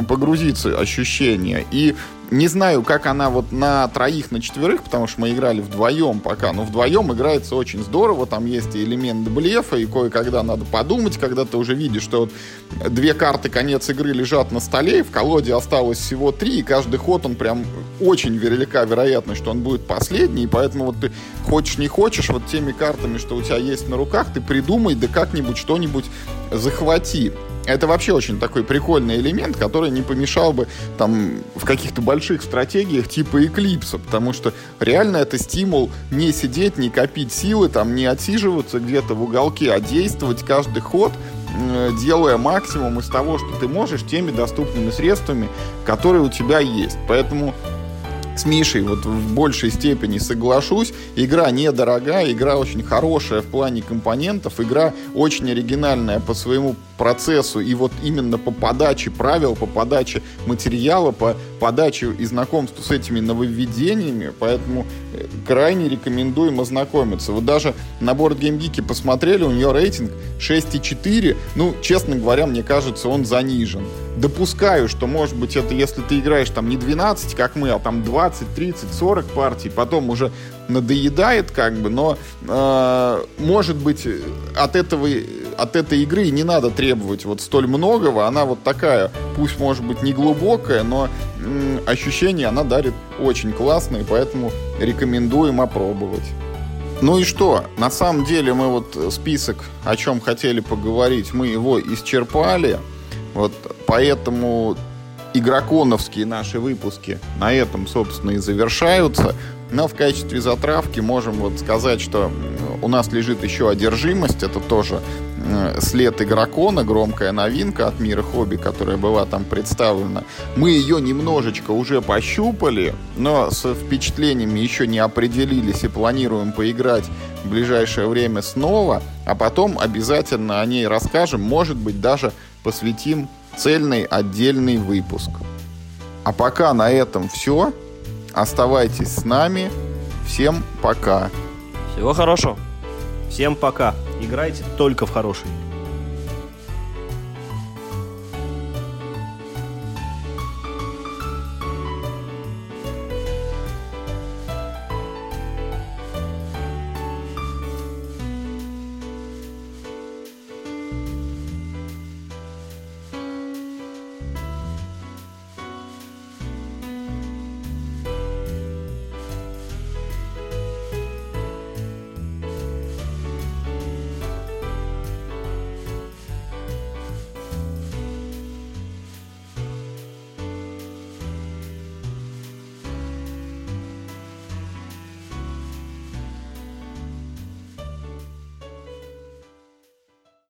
погрузиться, ощущение. И не знаю, как она вот на троих, на четверых, потому что мы играли вдвоем пока, но вдвоем играется очень здорово, там есть и элемент блефа, и кое-когда надо подумать, когда ты уже видишь, что вот две карты конец игры лежат на столе, и в колоде осталось всего три, и каждый ход он прям очень велика вероятность, что он будет последний, и поэтому вот ты хочешь не хочешь, вот теми картами, что у тебя есть на руках, ты придумай, да как-нибудь что-нибудь захвати. Это вообще очень такой прикольный элемент, который не помешал бы там в каких-то больших стратегиях типа Эклипса, потому что реально это стимул не сидеть, не копить силы, там не отсиживаться где-то в уголке, а действовать каждый ход, делая максимум из того, что ты можешь, теми доступными средствами, которые у тебя есть. Поэтому с Мишей вот в большей степени соглашусь. Игра недорогая, игра очень хорошая в плане компонентов, игра очень оригинальная по своему процессу и вот именно по подаче правил, по подаче материала, по подаче и знакомству с этими нововведениями, поэтому э, крайне рекомендуем ознакомиться. Вот даже на Board Game Geek посмотрели, у нее рейтинг 6,4, ну, честно говоря, мне кажется, он занижен. Допускаю, что, может быть, это если ты играешь там не 12, как мы, а там 20, 30, 40 партий, потом уже надоедает как бы, но э, может быть от этого от этой игры не надо требовать вот столь многого. Она вот такая, пусть может быть не глубокая, но м, ощущение она дарит очень классные, поэтому рекомендуем опробовать. Ну и что? На самом деле мы вот список, о чем хотели поговорить, мы его исчерпали. Вот поэтому игроконовские наши выпуски на этом, собственно, и завершаются. Но в качестве затравки можем вот сказать, что у нас лежит еще одержимость. Это тоже Э, след игрокона, громкая новинка от мира хобби, которая была там представлена. Мы ее немножечко уже пощупали, но с впечатлениями еще не определились и планируем поиграть в ближайшее время снова, а потом обязательно о ней расскажем, может быть даже посвятим цельный отдельный выпуск. А пока на этом все. Оставайтесь с нами. Всем пока. Всего хорошего. Всем пока. Играйте только в хороший.